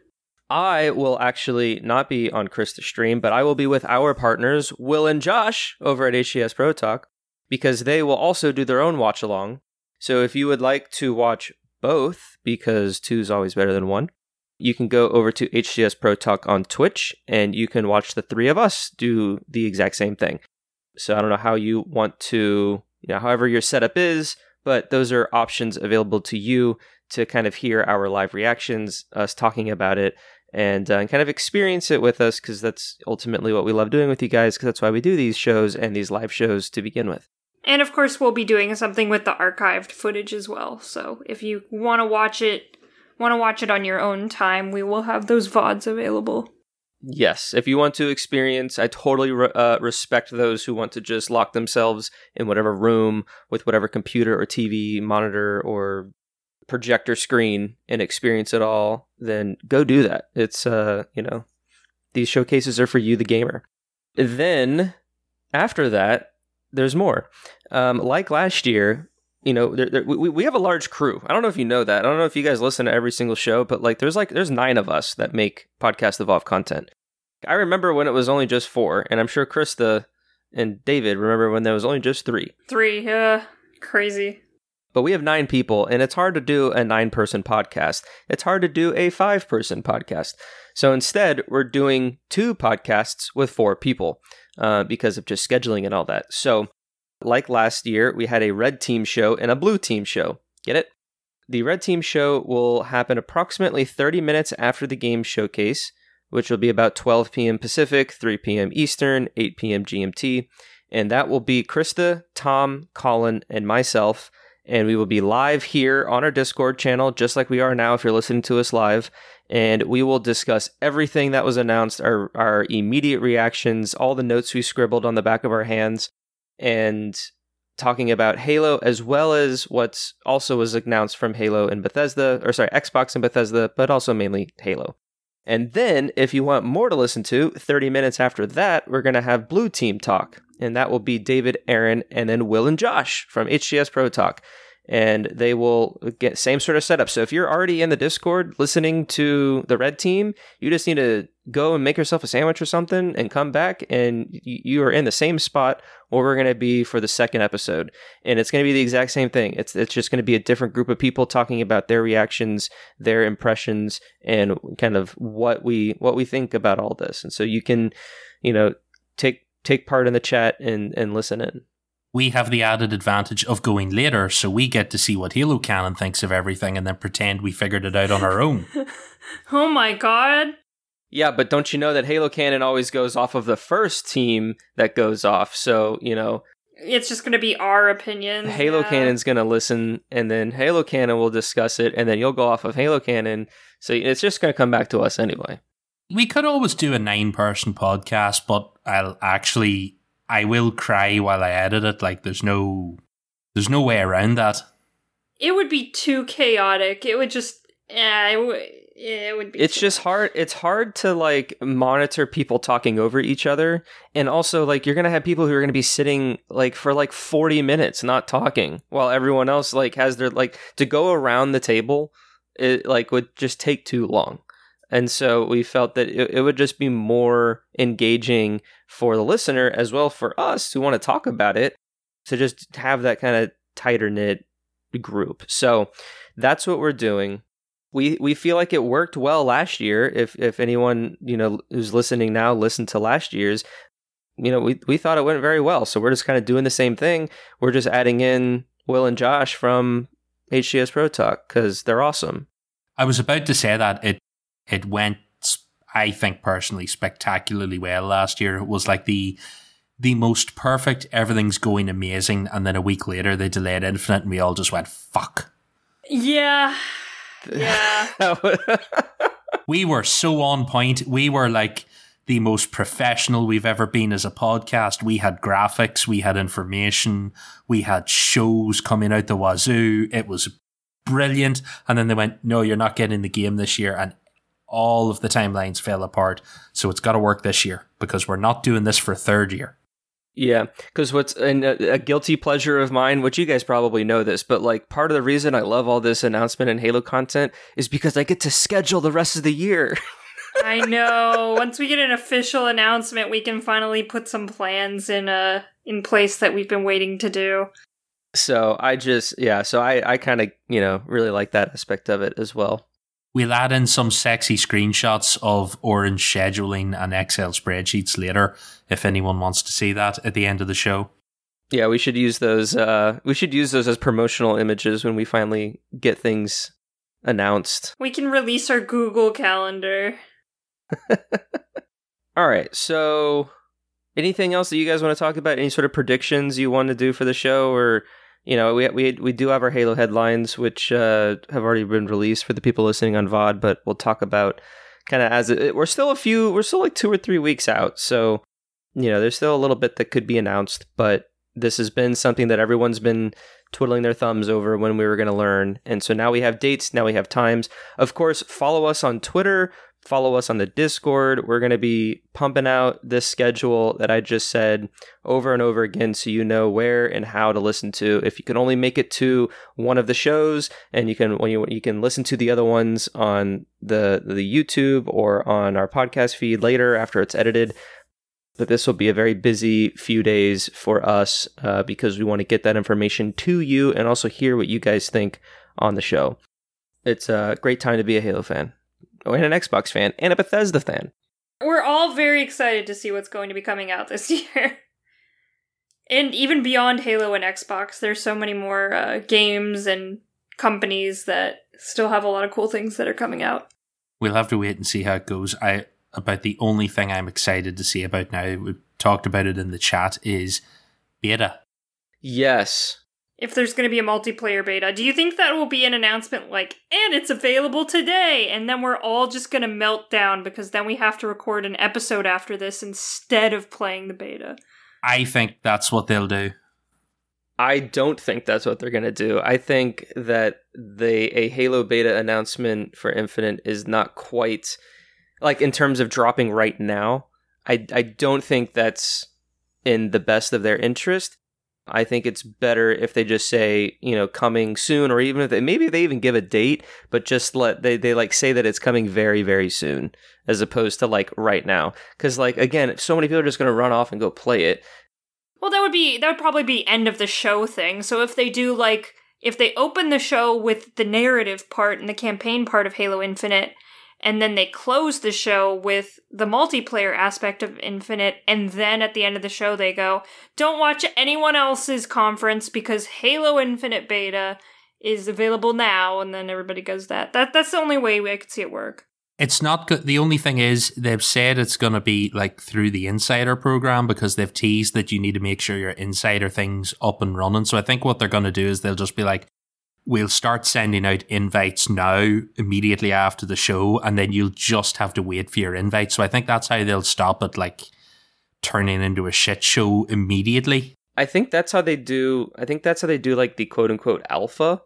I will actually not be on Krista's stream, but I will be with our partners, Will and Josh, over at HCS Pro Talk, because they will also do their own watch along. So if you would like to watch both, because two is always better than one, you can go over to HCS Pro Talk on Twitch and you can watch the three of us do the exact same thing. So I don't know how you want to, you know, however your setup is, but those are options available to you to kind of hear our live reactions, us talking about it, and, uh, and kind of experience it with us because that's ultimately what we love doing with you guys because that's why we do these shows and these live shows to begin with. And of course, we'll be doing something with the archived footage as well. So if you want to watch it, want to watch it on your own time, we will have those VODs available. Yes, if you want to experience, I totally re- uh, respect those who want to just lock themselves in whatever room with whatever computer or TV monitor or projector screen and experience it all, then go do that. It's uh, you know, these showcases are for you, the gamer. Then after that, there's more. Um, like last year, you know, there, there, we we have a large crew. I don't know if you know that. I don't know if you guys listen to every single show, but like, there's like there's nine of us that make podcast evolve content. I remember when it was only just four, and I'm sure Krista and David remember when there was only just three. Three, yeah, crazy but we have nine people and it's hard to do a nine person podcast. It's hard to do a five person podcast. So instead, we're doing two podcasts with four people uh, because of just scheduling and all that. So, like last year, we had a red team show and a blue team show. Get it? The red team show will happen approximately 30 minutes after the game showcase, which will be about 12 p.m. Pacific, 3 p.m. Eastern, 8 p.m. GMT. And that will be Krista, Tom, Colin, and myself and we will be live here on our Discord channel, just like we are now if you're listening to us live. And we will discuss everything that was announced, our, our immediate reactions, all the notes we scribbled on the back of our hands, and talking about Halo, as well as what's also was announced from Halo and Bethesda, or sorry, Xbox and Bethesda, but also mainly Halo. And then, if you want more to listen to, 30 minutes after that, we're going to have Blue Team Talk. And that will be David, Aaron, and then Will and Josh from HCS Pro Talk and they will get same sort of setup. So if you're already in the Discord listening to the red team, you just need to go and make yourself a sandwich or something and come back and you are in the same spot where we're going to be for the second episode. And it's going to be the exact same thing. It's it's just going to be a different group of people talking about their reactions, their impressions and kind of what we what we think about all this. And so you can, you know, take take part in the chat and and listen in we have the added advantage of going later, so we get to see what Halo Canon thinks of everything and then pretend we figured it out on our own. [LAUGHS] oh my god. Yeah, but don't you know that Halo Canon always goes off of the first team that goes off? So, you know. It's just going to be our opinion. Halo yeah. Canon's going to listen, and then Halo Canon will discuss it, and then you'll go off of Halo Canon. So it's just going to come back to us anyway. We could always do a nine person podcast, but I'll actually I will cry while I edit it. Like there's no there's no way around that. It would be too chaotic. It would just yeah, it, w- it would be It's just hard it's hard to like monitor people talking over each other and also like you're going to have people who are going to be sitting like for like 40 minutes not talking while everyone else like has their like to go around the table it like would just take too long. And so we felt that it, it would just be more engaging for the listener as well for us who want to talk about it to just have that kind of tighter knit group. So that's what we're doing. We we feel like it worked well last year. If if anyone, you know, who's listening now listened to last year's, you know, we we thought it went very well. So we're just kind of doing the same thing. We're just adding in Will and Josh from HCS Pro Talk cuz they're awesome. I was about to say that it it went I think personally spectacularly well last year. It was like the the most perfect, everything's going amazing, and then a week later they delayed Infinite and we all just went, fuck. Yeah. Yeah. [LAUGHS] [LAUGHS] we were so on point. We were like the most professional we've ever been as a podcast. We had graphics, we had information, we had shows coming out the wazoo. It was brilliant. And then they went, no, you're not getting the game this year. And all of the timelines fell apart. So it's got to work this year because we're not doing this for third year. Yeah, because what's and a, a, guilty pleasure of mine, which you guys probably know this, but like part of the reason I love all this announcement and Halo content is because I get to schedule the rest of the year. [LAUGHS] I know. Once we get an official announcement, we can finally put some plans in uh in place that we've been waiting to do. So I just yeah, so I I kind of you know really like that aspect of it as well. We'll add in some sexy screenshots of orange scheduling and Excel spreadsheets later if anyone wants to see that at the end of the show. Yeah, we should use those uh we should use those as promotional images when we finally get things announced. We can release our Google calendar. [LAUGHS] All right. So anything else that you guys want to talk about? Any sort of predictions you want to do for the show or you know, we we we do have our Halo headlines, which uh, have already been released for the people listening on VOD, but we'll talk about kind of as it, we're still a few, we're still like two or three weeks out, so you know, there's still a little bit that could be announced, but this has been something that everyone's been twiddling their thumbs over when we were going to learn, and so now we have dates, now we have times. Of course, follow us on Twitter follow us on the Discord. We're going to be pumping out this schedule that I just said over and over again so you know where and how to listen to. If you can only make it to one of the shows and you can when you you can listen to the other ones on the the YouTube or on our podcast feed later after it's edited. But this will be a very busy few days for us uh, because we want to get that information to you and also hear what you guys think on the show. It's a great time to be a Halo fan and an Xbox fan and a Bethesda fan. We're all very excited to see what's going to be coming out this [LAUGHS] year. and even beyond Halo and Xbox, there's so many more uh, games and companies that still have a lot of cool things that are coming out. We'll have to wait and see how it goes. I about the only thing I'm excited to see about now. We talked about it in the chat is beta. Yes, if there's going to be a multiplayer beta. Do you think that will be an announcement like, and it's available today? And then we're all just going to melt down because then we have to record an episode after this instead of playing the beta? I think that's what they'll do. I don't think that's what they're going to do. I think that the a Halo beta announcement for Infinite is not quite like in terms of dropping right now. I I don't think that's in the best of their interest. I think it's better if they just say, you know, coming soon, or even if they maybe they even give a date, but just let they they like say that it's coming very very soon, as opposed to like right now. Because like again, so many people are just going to run off and go play it. Well, that would be that would probably be end of the show thing. So if they do like if they open the show with the narrative part and the campaign part of Halo Infinite, and then they close the show with the multiplayer aspect of Infinite, and then at the end of the show they go, "Don't watch anyone else's conference because Halo Infinite beta is available now," and then everybody goes that. That that's the only way I could see it work. It's not good. The only thing is they've said it's going to be like through the insider program because they've teased that you need to make sure your insider things up and running. So I think what they're going to do is they'll just be like, we'll start sending out invites now immediately after the show and then you'll just have to wait for your invite. So i think that's how they'll stop it like turning into a shit show immediately. I think that's how they do i think that's how they do like the quote unquote alpha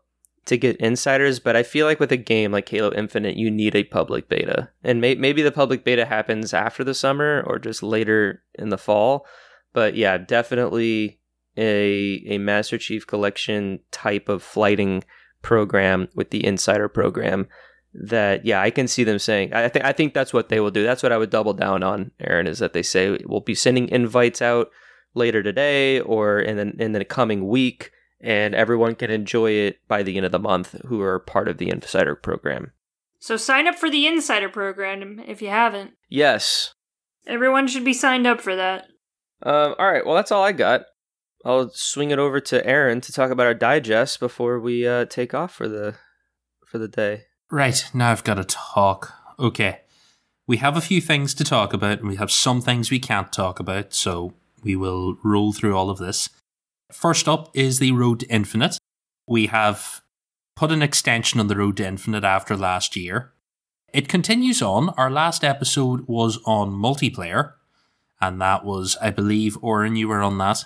to get insiders but i feel like with a game like halo infinite you need a public beta. And may- maybe the public beta happens after the summer or just later in the fall but yeah definitely a a Master Chief Collection type of flighting program with the Insider program that yeah, I can see them saying. I think I think that's what they will do. That's what I would double down on, Aaron, is that they say we'll be sending invites out later today or in the, in the coming week, and everyone can enjoy it by the end of the month who are part of the Insider program. So sign up for the Insider program if you haven't. Yes. Everyone should be signed up for that. Um, all right. Well, that's all I got. I'll swing it over to Aaron to talk about our digest before we uh, take off for the for the day. Right, now I've got to talk. Okay. We have a few things to talk about, and we have some things we can't talk about, so we will roll through all of this. First up is the Road to Infinite. We have put an extension on the Road to Infinite after last year. It continues on. Our last episode was on multiplayer, and that was, I believe, Oren, you were on that.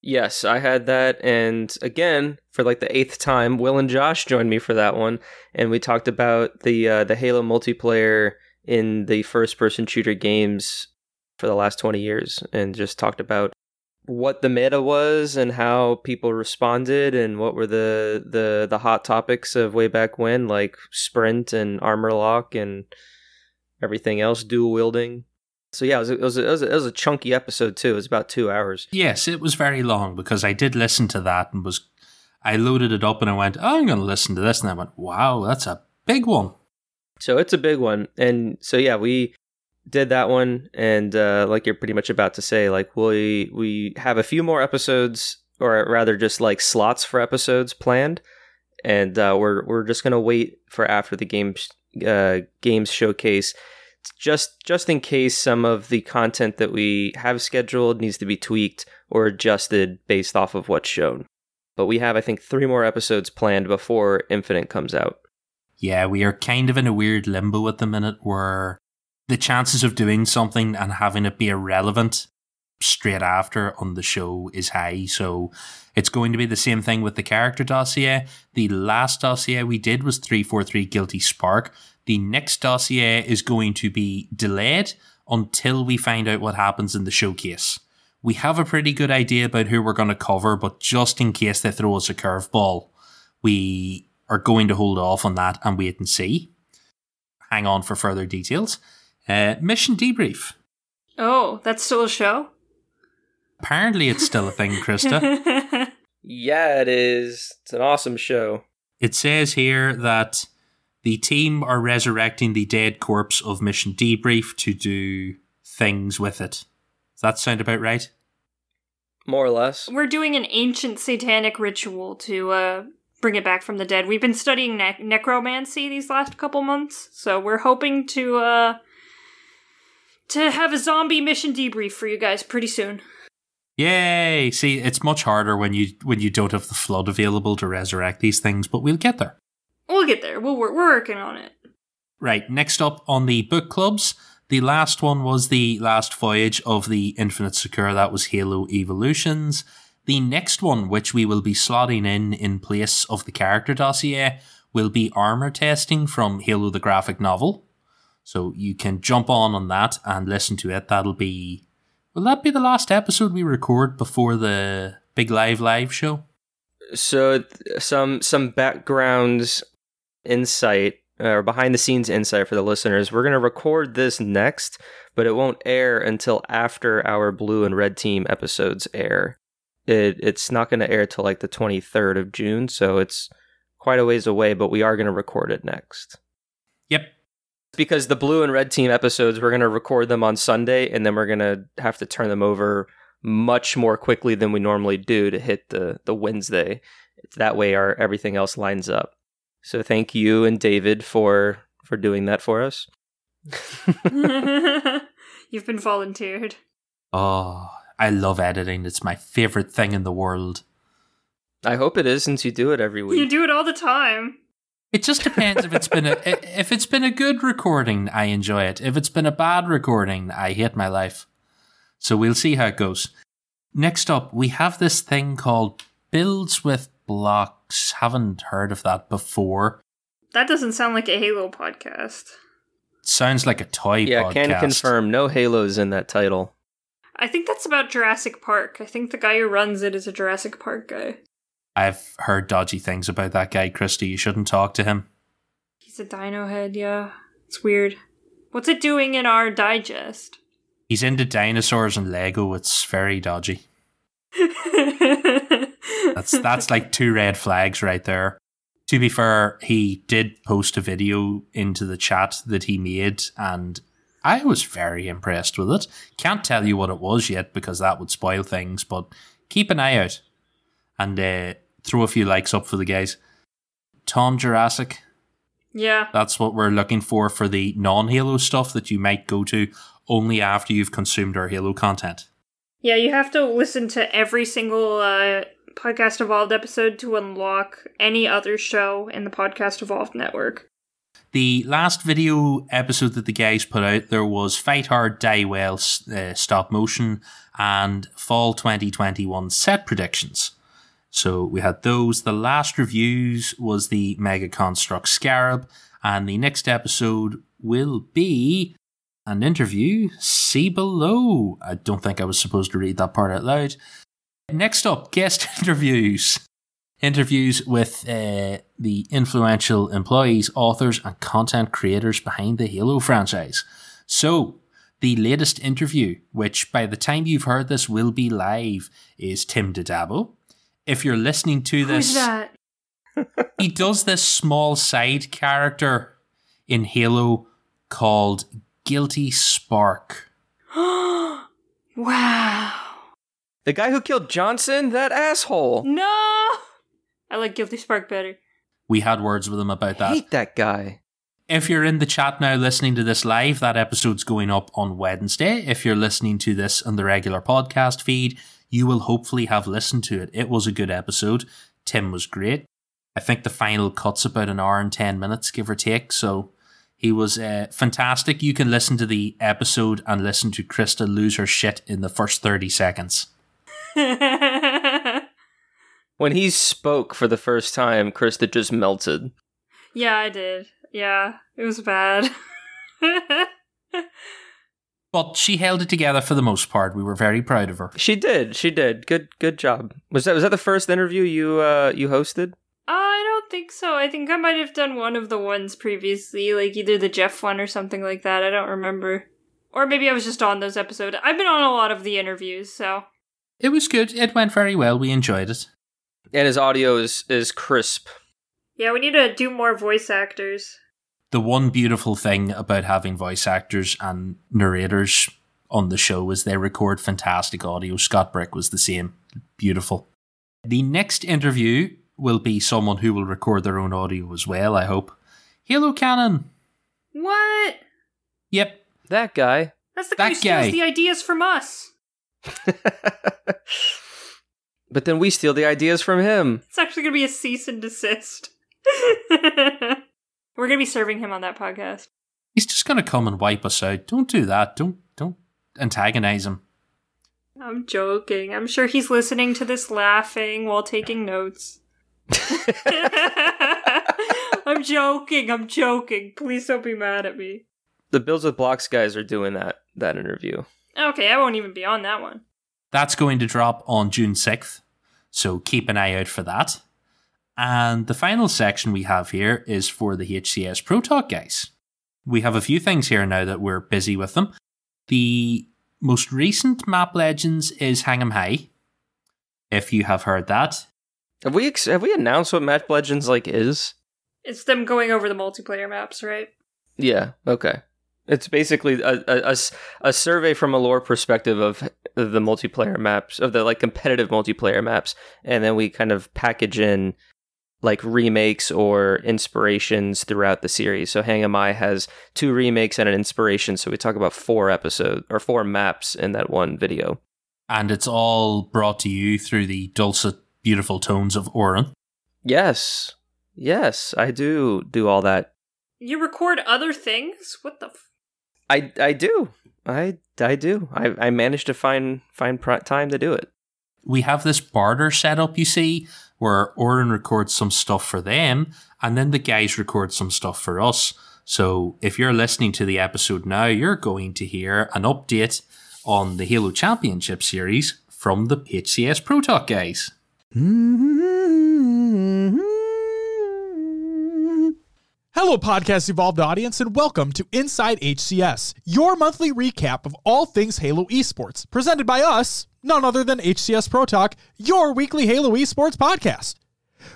Yes, I had that, and again for like the eighth time, Will and Josh joined me for that one, and we talked about the uh, the Halo multiplayer in the first person shooter games for the last twenty years, and just talked about what the meta was and how people responded, and what were the the the hot topics of way back when, like sprint and armor lock and everything else, dual wielding. So yeah, it was, a, it, was a, it, was a, it was a chunky episode too. It was about two hours. Yes, it was very long because I did listen to that and was I loaded it up and I went, oh, I'm going to listen to this, and I went, wow, that's a big one. So it's a big one, and so yeah, we did that one, and uh, like you're pretty much about to say, like we we have a few more episodes, or rather, just like slots for episodes planned, and uh, we're we're just gonna wait for after the games uh, games showcase just just in case some of the content that we have scheduled needs to be tweaked or adjusted based off of what's shown. But we have I think 3 more episodes planned before Infinite comes out. Yeah, we are kind of in a weird limbo at the minute where the chances of doing something and having it be irrelevant straight after on the show is high. So it's going to be the same thing with the character dossier. The last dossier we did was 343 Guilty Spark. The next dossier is going to be delayed until we find out what happens in the showcase. We have a pretty good idea about who we're going to cover, but just in case they throw us a curveball, we are going to hold off on that and wait and see. Hang on for further details. Uh, mission debrief. Oh, that's still a show? Apparently, it's still a thing, Krista. [LAUGHS] yeah, it is. It's an awesome show. It says here that the team are resurrecting the dead corpse of Mission Debrief to do things with it. Does that sound about right? More or less. We're doing an ancient satanic ritual to uh, bring it back from the dead. We've been studying ne- necromancy these last couple months, so we're hoping to uh, to have a zombie mission debrief for you guys pretty soon. Yay! See, it's much harder when you when you don't have the flood available to resurrect these things, but we'll get there. We'll get there. We'll we're working on it. Right. Next up on the book clubs, the last one was the last voyage of the Infinite Succor. That was Halo Evolutions. The next one, which we will be slotting in in place of the character dossier, will be armor testing from Halo the graphic novel. So you can jump on on that and listen to it. That'll be will that be the last episode we record before the big live live show? So some some backgrounds insight uh, or behind the scenes insight for the listeners. We're going to record this next, but it won't air until after our blue and red team episodes air. It, it's not going to air till like the 23rd of June, so it's quite a ways away, but we are going to record it next. Yep. Because the blue and red team episodes, we're going to record them on Sunday, and then we're going to have to turn them over much more quickly than we normally do to hit the, the Wednesday. It's that way our everything else lines up. So thank you and David for for doing that for us. [LAUGHS] [LAUGHS] You've been volunteered. Oh, I love editing. It's my favorite thing in the world. I hope it is since you do it every week. You do it all the time. It just depends if it's been a [LAUGHS] if it's been a good recording, I enjoy it. If it's been a bad recording, I hate my life. So we'll see how it goes. Next up, we have this thing called Builds with Blocks. Haven't heard of that before. That doesn't sound like a Halo podcast. Sounds like a toy yeah, podcast. can confirm no Halos in that title. I think that's about Jurassic Park. I think the guy who runs it is a Jurassic Park guy. I've heard dodgy things about that guy, Christy. You shouldn't talk to him. He's He's a dino head, yeah. It's weird. What's it doing in our digest? He's into dinosaurs and Lego. It's very dodgy. [LAUGHS] That's that's like two red flags right there. To be fair, he did post a video into the chat that he made, and I was very impressed with it. Can't tell you what it was yet because that would spoil things, but keep an eye out and uh, throw a few likes up for the guys. Tom Jurassic, yeah. that's what we're looking for for the non Halo stuff that you might go to only after you've consumed our Halo content. Yeah, you have to listen to every single uh, Podcast Evolved episode to unlock any other show in the Podcast Evolved network. The last video episode that the guys put out, there was Fight Hard, Die Well uh, stop motion and Fall 2021 set predictions. So we had those. The last reviews was the Mega Construx Scarab, and the next episode will be an interview. See below. I don't think I was supposed to read that part out loud. Next up, guest [LAUGHS] interviews. Interviews with uh, the influential employees, authors, and content creators behind the Halo franchise. So, the latest interview, which by the time you've heard this will be live, is Tim Dadabo. If you're listening to this, Who's that? he does this small side character in Halo called Guilty Spark. [GASPS] wow. The guy who killed Johnson, that asshole. No! I like Guilty Spark better. We had words with him about I that. hate that guy. If you're in the chat now listening to this live, that episode's going up on Wednesday. If you're listening to this on the regular podcast feed, you will hopefully have listened to it. It was a good episode. Tim was great. I think the final cut's about an hour and 10 minutes, give or take. So he was uh, fantastic. You can listen to the episode and listen to Krista lose her shit in the first 30 seconds. Yeah, [LAUGHS] When he spoke for the first time, Krista just melted. Yeah, I did. Yeah, it was bad. [LAUGHS] But she held it together for the most part. We were very proud of her. She did. She did. Good. Good job. Was that was that the first interview you uh you hosted? I don't think so. I think I might have done one of the ones previously, like either the Jeff one or something like that. I don't remember. Or maybe I was just on those episodes. I've been on a lot of the interviews, so. It was good. It went very well. We enjoyed it. And his audio is is crisp. Yeah, we need to do more voice actors. the one beautiful thing about having voice actors and narrators on the show is they record fantastic audio. Scott Brick was the same. Beautiful. The next interview will be someone who will record their own audio as well, I hope. Halo Canon. What? Yep. That guy. That's the guy That who steals guy. the ideas from us. [LAUGHS] but then we steal the ideas from him. It's actually going to be a cease and desist. [LAUGHS] We're going to be serving him on that podcast. He's just gonna come and wipe us out. Don't do that. Don't don't antagonize him. I'm joking. I'm sure he's listening to this laughing while taking notes. [LAUGHS] I'm joking. I'm joking. Please don't be mad at me. The Builds with Blocks guys are doing that that interview. Okay, I won't even be on that one. That's going to drop on June 6th, so keep an eye out for that. And the final section we have here is for the HCS Pro Talk guys. We have a few things here now that we're busy with them. The most recent Map Legends is Hang'em High. If you have heard that, Have we ex- have we announced what map Legends like is? It's them going over the multiplayer maps, right? Yeah. Okay. It's basically a a survey from a lore perspective of the multiplayer maps of the like competitive multiplayer maps, and then we kind of package in like remakes or inspirations throughout the series. So Hang 'em High has two remakes and an inspiration. So we talk about four episodes or four maps in that one video. and it's all brought to you through the dulcet, beautiful tones of Orin. Yes. Yes, I do do all that. You record other things? What the? F- I I do. I I do. I I managed to find find pri- time to do it. we have this barter setup, you see, where Oren records some stuff for them, and then the guys record some stuff for us. So if you're listening to the episode now, you're going to hear an update on the Halo Championship Series from the HCS Pro Talk guys. Hello, Hello, Podcast Evolved audience, and welcome to Inside HCS, your monthly recap of all things Halo esports, presented by us, none other than HCS Pro Talk, your weekly Halo esports podcast.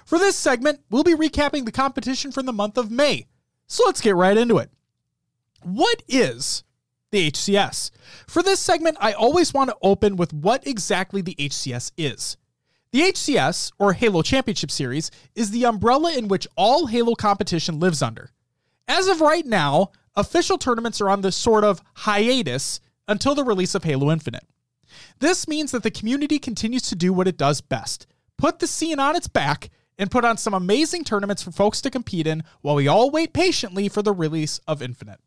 For this segment, we'll be recapping the competition from the month of May. So let's get right into it. What is the HCS? For this segment, I always want to open with what exactly the HCS is. The HCS, or Halo Championship Series, is the umbrella in which all Halo competition lives under. As of right now, official tournaments are on this sort of hiatus until the release of Halo Infinite. This means that the community continues to do what it does best put the scene on its back and put on some amazing tournaments for folks to compete in while we all wait patiently for the release of Infinite.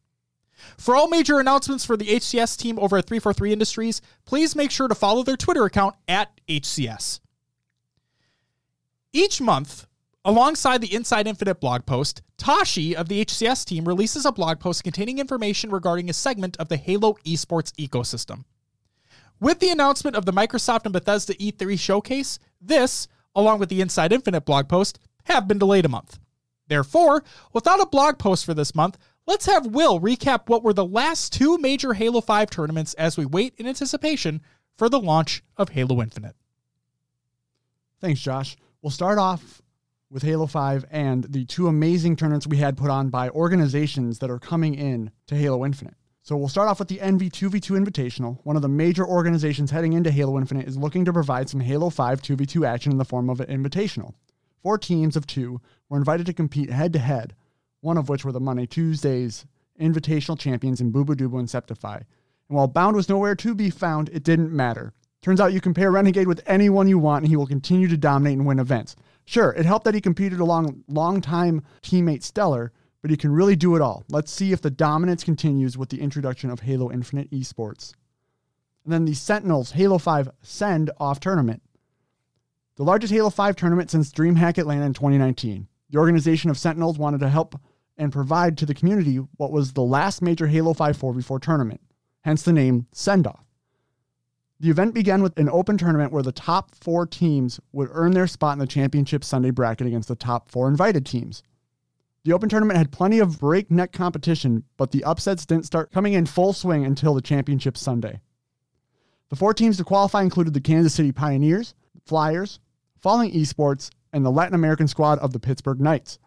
For all major announcements for the HCS team over at 343 Industries, please make sure to follow their Twitter account at HCS. Each month, alongside the Inside Infinite blog post, Tashi of the HCS team releases a blog post containing information regarding a segment of the Halo esports ecosystem. With the announcement of the Microsoft and Bethesda E3 showcase, this, along with the Inside Infinite blog post, have been delayed a month. Therefore, without a blog post for this month, let's have Will recap what were the last two major Halo 5 tournaments as we wait in anticipation for the launch of Halo Infinite. Thanks, Josh. We'll start off with Halo 5 and the two amazing tournaments we had put on by organizations that are coming in to Halo Infinite. So we'll start off with the Envy 2v2 Invitational. One of the major organizations heading into Halo Infinite is looking to provide some Halo 5 2v2 action in the form of an invitational. Four teams of two were invited to compete head to head, one of which were the Money Tuesdays Invitational champions in Bubudubu and Septify. And while Bound was nowhere to be found, it didn't matter. Turns out you can pair Renegade with anyone you want and he will continue to dominate and win events. Sure, it helped that he competed along longtime teammate Stellar, but he can really do it all. Let's see if the dominance continues with the introduction of Halo Infinite Esports. And then the Sentinels Halo 5 Send Off Tournament. The largest Halo 5 tournament since DreamHack Atlanta in 2019. The organization of Sentinels wanted to help and provide to the community what was the last major Halo 5 4v4 tournament, hence the name Send Off. The event began with an open tournament where the top four teams would earn their spot in the championship Sunday bracket against the top four invited teams. The open tournament had plenty of breakneck competition, but the upsets didn't start coming in full swing until the championship Sunday. The four teams to qualify included the Kansas City Pioneers, Flyers, Falling Esports, and the Latin American squad of the Pittsburgh Knights.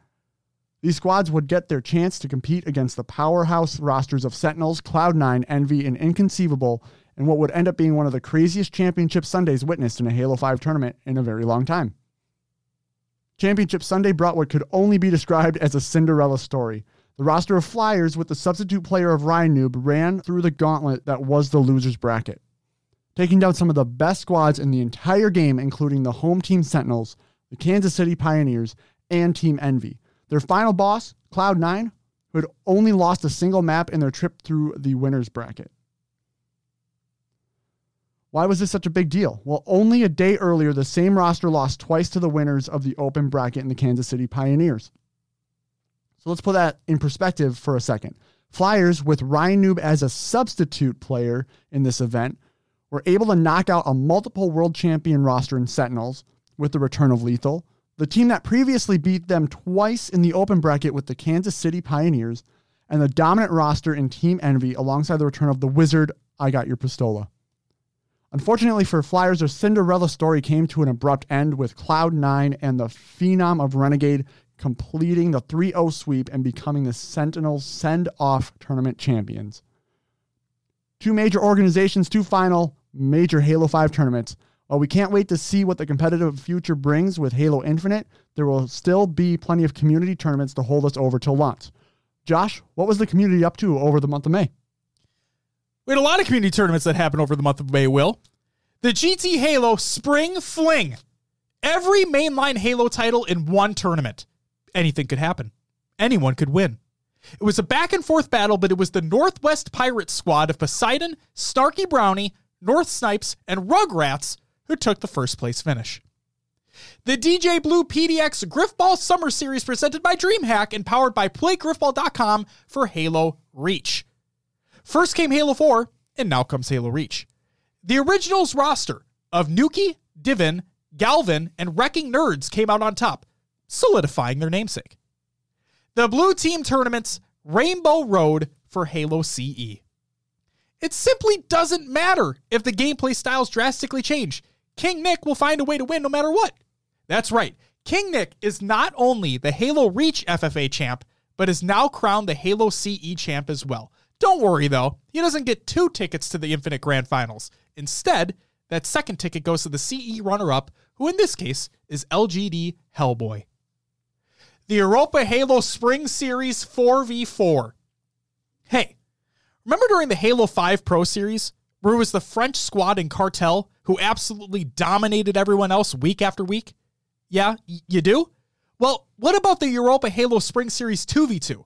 These squads would get their chance to compete against the powerhouse rosters of Sentinels, Cloud9, Envy, and Inconceivable and what would end up being one of the craziest championship Sundays witnessed in a Halo 5 tournament in a very long time. Championship Sunday brought what could only be described as a Cinderella story. The roster of Flyers with the substitute player of RyaNoob ran through the gauntlet that was the losers bracket, taking down some of the best squads in the entire game, including the home team Sentinels, the Kansas City Pioneers, and Team Envy. Their final boss, Cloud9, who had only lost a single map in their trip through the winners bracket. Why was this such a big deal? Well, only a day earlier, the same roster lost twice to the winners of the open bracket in the Kansas City Pioneers. So let's put that in perspective for a second. Flyers, with RyaNoob as a substitute player in this event, were able to knock out a multiple world champion roster in Sentinels with the return of Lethul. The team that previously beat them twice in the open bracket with the Kansas City Pioneers, and the dominant roster in Team Envy alongside the return of the Wizard, I Got Your Pistola. Unfortunately for Flyers, their Cinderella story came to an abrupt end with Cloud9 and the Phenom of Renegade completing the 3 0 sweep and becoming the Sentinels send off tournament champions. Two major organizations, two final major Halo 5 tournaments. While we can't wait to see what the competitive future brings with Halo Infinite, there will still be plenty of community tournaments to hold us over till launch. Josh, what was the community up to over the month of May? We had a lot of community tournaments that happened over the month of May, Will. The GT Halo Spring Fling. Every mainline Halo title in one tournament. Anything could happen. Anyone could win. It was a back and forth battle, but it was the Northwest Pirates squad of Poseidon, Snarky Brownie, North Snipes, and Rugrats who took the first place finish. The DJ Blue PDX Griffball Summer Series presented by DreamHack and powered by PlayGriffball.com for Halo Reach. First came Halo 4, and now comes Halo Reach. The originals roster of Nuki, Divin, Galvin, and Wrecking Nerds came out on top, solidifying their namesake. the Blue Team Tournament's Rainbow Road for Halo CE. It simply doesn't matter if the gameplay styles drastically change. King Nick will find a way to win no matter what. That's right. King Nick is not only the Halo Reach FFA champ, but is now crowned the Halo CE champ as well. Don't worry though, he doesn't get two tickets to the Infinite Grand Finals. Instead, that second ticket goes to the CE runner up, who in this case is LGD Hellboy. The Europa Halo Spring Series 4v4. Hey, remember during the Halo 5 Pro Series, where it was the French squad and Cartel who absolutely dominated everyone else week after week? Yeah, y- you do? Well, what about the Europa Halo Spring Series 2v2?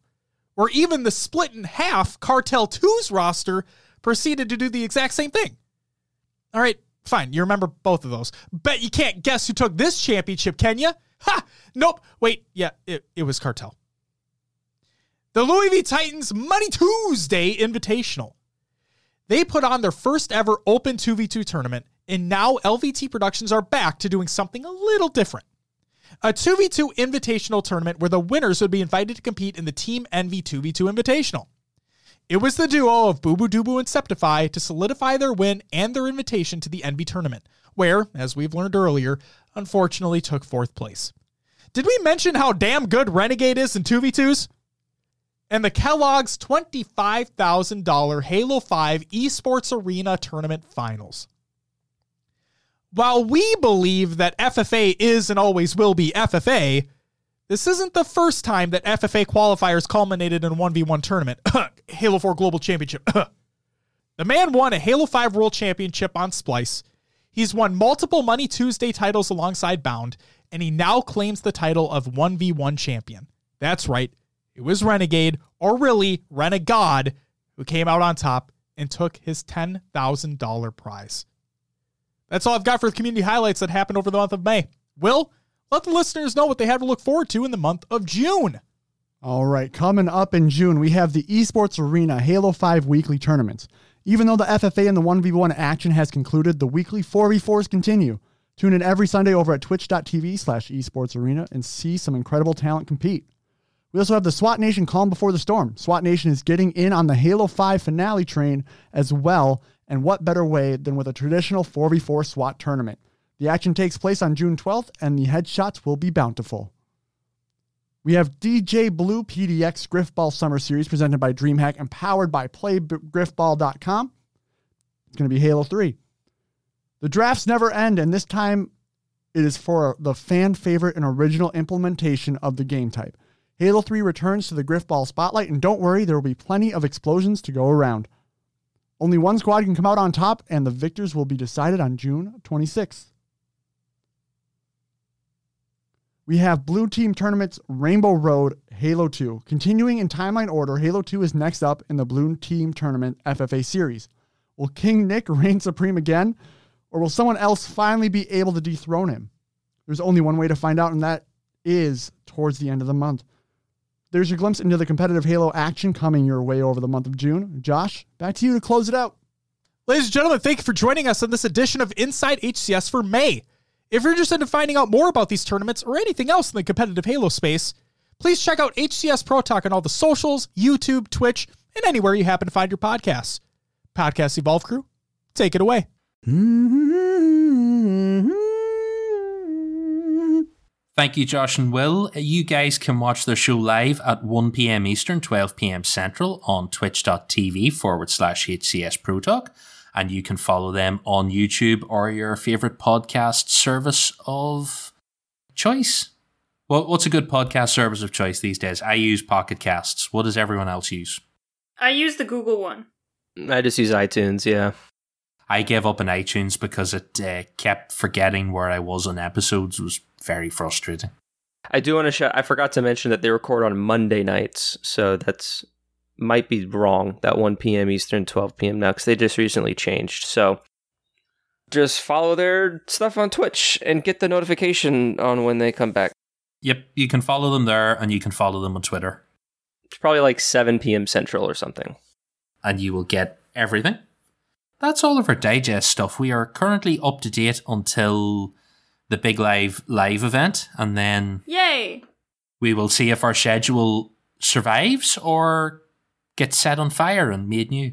Where even the split in half Cartel 2's roster proceeded to do the exact same thing. All right, fine. You remember both of those. Bet you can't guess who took this championship, can you? Ha! Nope. Wait, yeah, it, it was Cartel. The Louis V Titans Money Tuesday Invitational. They put on their first ever Open 2v2 tournament, and now LVT Productions are back to doing something a little different. A 2v2 invitational tournament where the winners would be invited to compete in the Team Envy 2v2 Invitational. It was the duo of Boo Boo and Septify to solidify their win and their invitation to the Envy tournament, where, as we've learned earlier, unfortunately took fourth place. Did we mention how damn good Renegade is in 2v2s? And the Kellogg's $25,000 Halo 5 Esports Arena Tournament Finals. While we believe that FFA is and always will be FFA, this isn't the first time that FFA qualifiers culminated in a 1v1 tournament. [LAUGHS] Halo 4 Global Championship. [LAUGHS] the man won a Halo 5 World Championship on Splyce. He's won multiple Money Tuesday titles alongside Bound, and he now claims the title of 1v1 champion. That's right, it was Renegade, or really Renegade, who came out on top and took his $10,000 prize. That's all I've got for the community highlights that happened over the month of May. Will, let the listeners know what they have to look forward to in the month of June. All right, coming up in June, we have the Esports Arena Halo 5 weekly tournaments. Even though the FFA and the 1v1 action has concluded, the weekly 4v4s continue. Tune in every Sunday over at twitch.tv slash esports arena and see some incredible talent compete. We also have the SWAT Nation Calm Before the Storm. SWAT Nation is getting in on the Halo 5 finale train as well, and what better way than with a traditional 4v4 SWAT tournament? The action takes place on June 12th, and the headshots will be bountiful. We have DJ Blue PDX Griffball Summer Series presented by DreamHack and powered by PlayGriffball.com. It's going to be Halo 3. The drafts never end, and this time it is for the fan favorite and original implementation of the game type. Halo 3 returns to the Griffball spotlight, and don't worry, there will be plenty of explosions to go around. Only one squad can come out on top, and the victors will be decided on June 26th. We have Blue Team Tournament's Rainbow Road Halo 2. Continuing in timeline order, Halo 2 is next up in the Blue Team Tournament FFA series. Will King Nick [LAUGHS] reign supreme again, or will someone else finally be able to dethrone him? There's only one way to find out, and that is towards the end of the month. There's your glimpse into the competitive Halo action coming your way over the month of June. Josh, back to you to close it out. Ladies and gentlemen, thank you for joining us on this edition of Inside HCS for May. If you're interested in finding out more about these tournaments or anything else in the competitive Halo space, please check out HCS Pro Talk on all the socials, YouTube, Twitch, and anywhere you happen to find your podcasts. Podcast Evolve Crew, take it away. Mm-hmm. Thank you, Josh and Will. Uh, you guys can watch the show live at 1 p.m. Eastern, 12 p.m. Central on twitch.tv forward slash HCS Pro Talk. And you can follow them on YouTube or your favorite podcast service of choice. Well, what's a good podcast service of choice these days? I use Pocket Casts. What does everyone else use? I use the Google one. I just use iTunes, yeah. I gave up on iTunes because it uh, kept forgetting where I was on episodes. It was very frustrating. I do want to shout. I forgot to mention that they record on Monday nights, so that's might be wrong. That 1 p.m. Eastern, 12 p.m. now, because they just recently changed. So just follow their stuff on Twitch and get the notification on when they come back. Yep, you can follow them there and you can follow them on Twitter. It's probably like 7 p.m. Central or something. And you will get everything. That's all of our digest stuff. We are currently up to date until the big live live event, and then Yay! we will see if our schedule survives or gets set on fire and made new?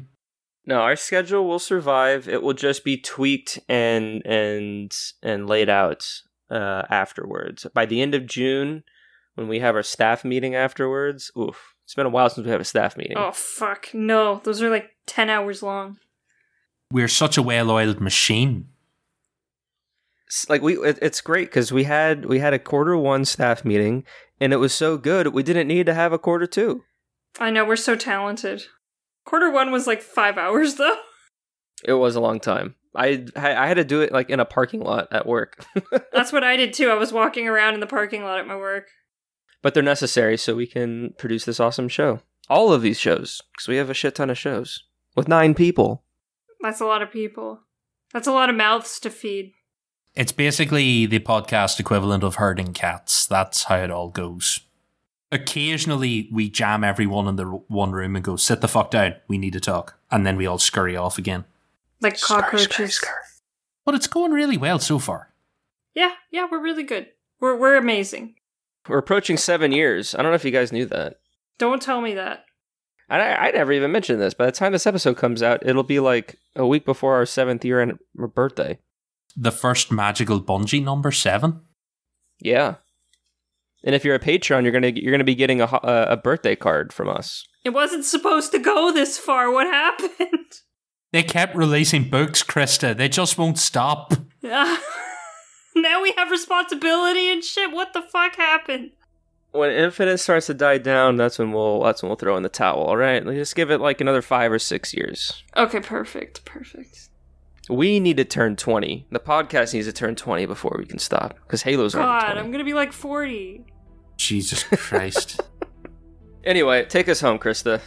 No, our schedule will survive. It will just be tweaked and and and laid out uh, afterwards. By the end of June, when we have our staff meeting afterwards, oof, it's been a while since we have a staff meeting. Oh fuck, no. Those are like 10 hours long. We're such a well-oiled machine. Like we, it, it's great because we had we had a quarter one staff meeting, and it was so good we didn't need to have a quarter two. I know, we're so talented. Quarter one was like five hours [LAUGHS] though. It was a long time. I I had to do it like in a parking lot at work, [LAUGHS] That's what I did too. I was walking around in the parking lot at my work. but they're necessary so we can produce this awesome show. All of these shows because we have a shit ton of shows with nine people. That's a lot of people. That's a lot of mouths to feed. It's basically the podcast equivalent of herding cats. That's how it all goes. Occasionally, we jam everyone in the one room and go, sit the fuck down, we need to talk. And then we all scurry off again. Like cockroaches. But it's going really well so far. Yeah, yeah, we're really good. We're we're amazing. We're approaching seven years. I don't know if you guys knew that. Don't tell me that. And I, I never even mentioned this. By the time this episode comes out, it'll be like a week before our seventh year and birthday. The first magical Bungie number seven. Yeah. And if you're a patron, you're gonna you're gonna be getting a a a birthday card from us. It wasn't supposed to go this far. What happened? [LAUGHS] They kept releasing books, Krista. They just won't stop. Ah. [LAUGHS] now we have responsibility and shit. What the fuck happened? When Infinite starts to die down, that's when we'll that's when we'll throw in the towel. All right, Let's just give it like another five or six years. Okay, perfect, perfect. We need to turn twenty. The podcast needs to turn twenty before we can stop because Halo's God, I'm gonna be like 40. Jesus [LAUGHS] Christ. Anyway, take us home, Krista.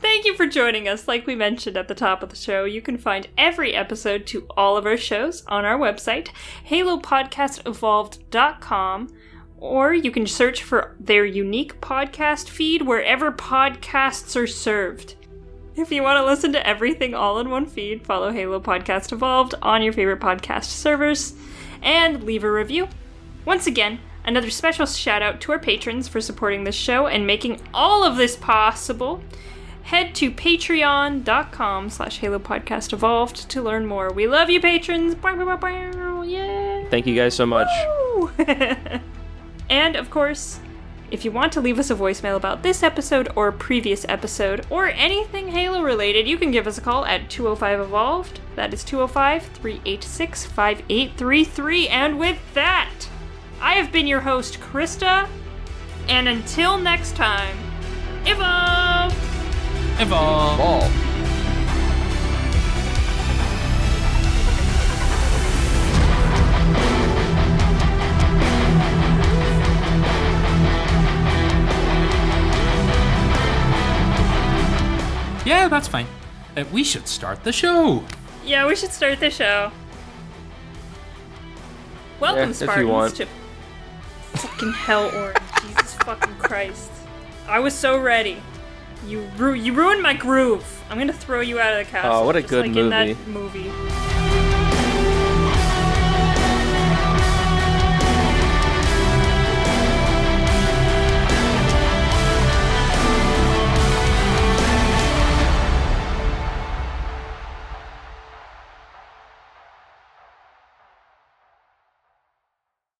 Thank you for joining us. Like we mentioned at the top of the show, you can find every episode to all of our shows on our website, halopodcastevolved.com, or you can search for their unique podcast feed wherever podcasts are served. If you want to listen to everything all in one feed, follow Halo Podcast Evolved on your favorite podcast servers and leave a review. Once again, another special shout out to our patrons for supporting this show and making all of this possible. Head to patreon.com slash Halo Podcast Evolved to learn more. We love you, patrons! Yeah! Thank you guys so much. [LAUGHS] Woo! and of course, if you want to leave us a voicemail about this episode or previous episode or anything Halo related, you can give us a call at 205 Evolved. That is 205 386 5833. And with that, I have been your host, Krista. And until next time, evolve! Evolve. Ball. Yeah, that's fine. Uh, we should start the show. Yeah, we should start the show. Welcome, Yeah, if you Spartans, want. to fucking hell, Orange. Jesus fucking Christ! I was so ready. You ru- you ruined my groove. I'm gonna throw you out of the castle. Oh, what a just good like in that movie.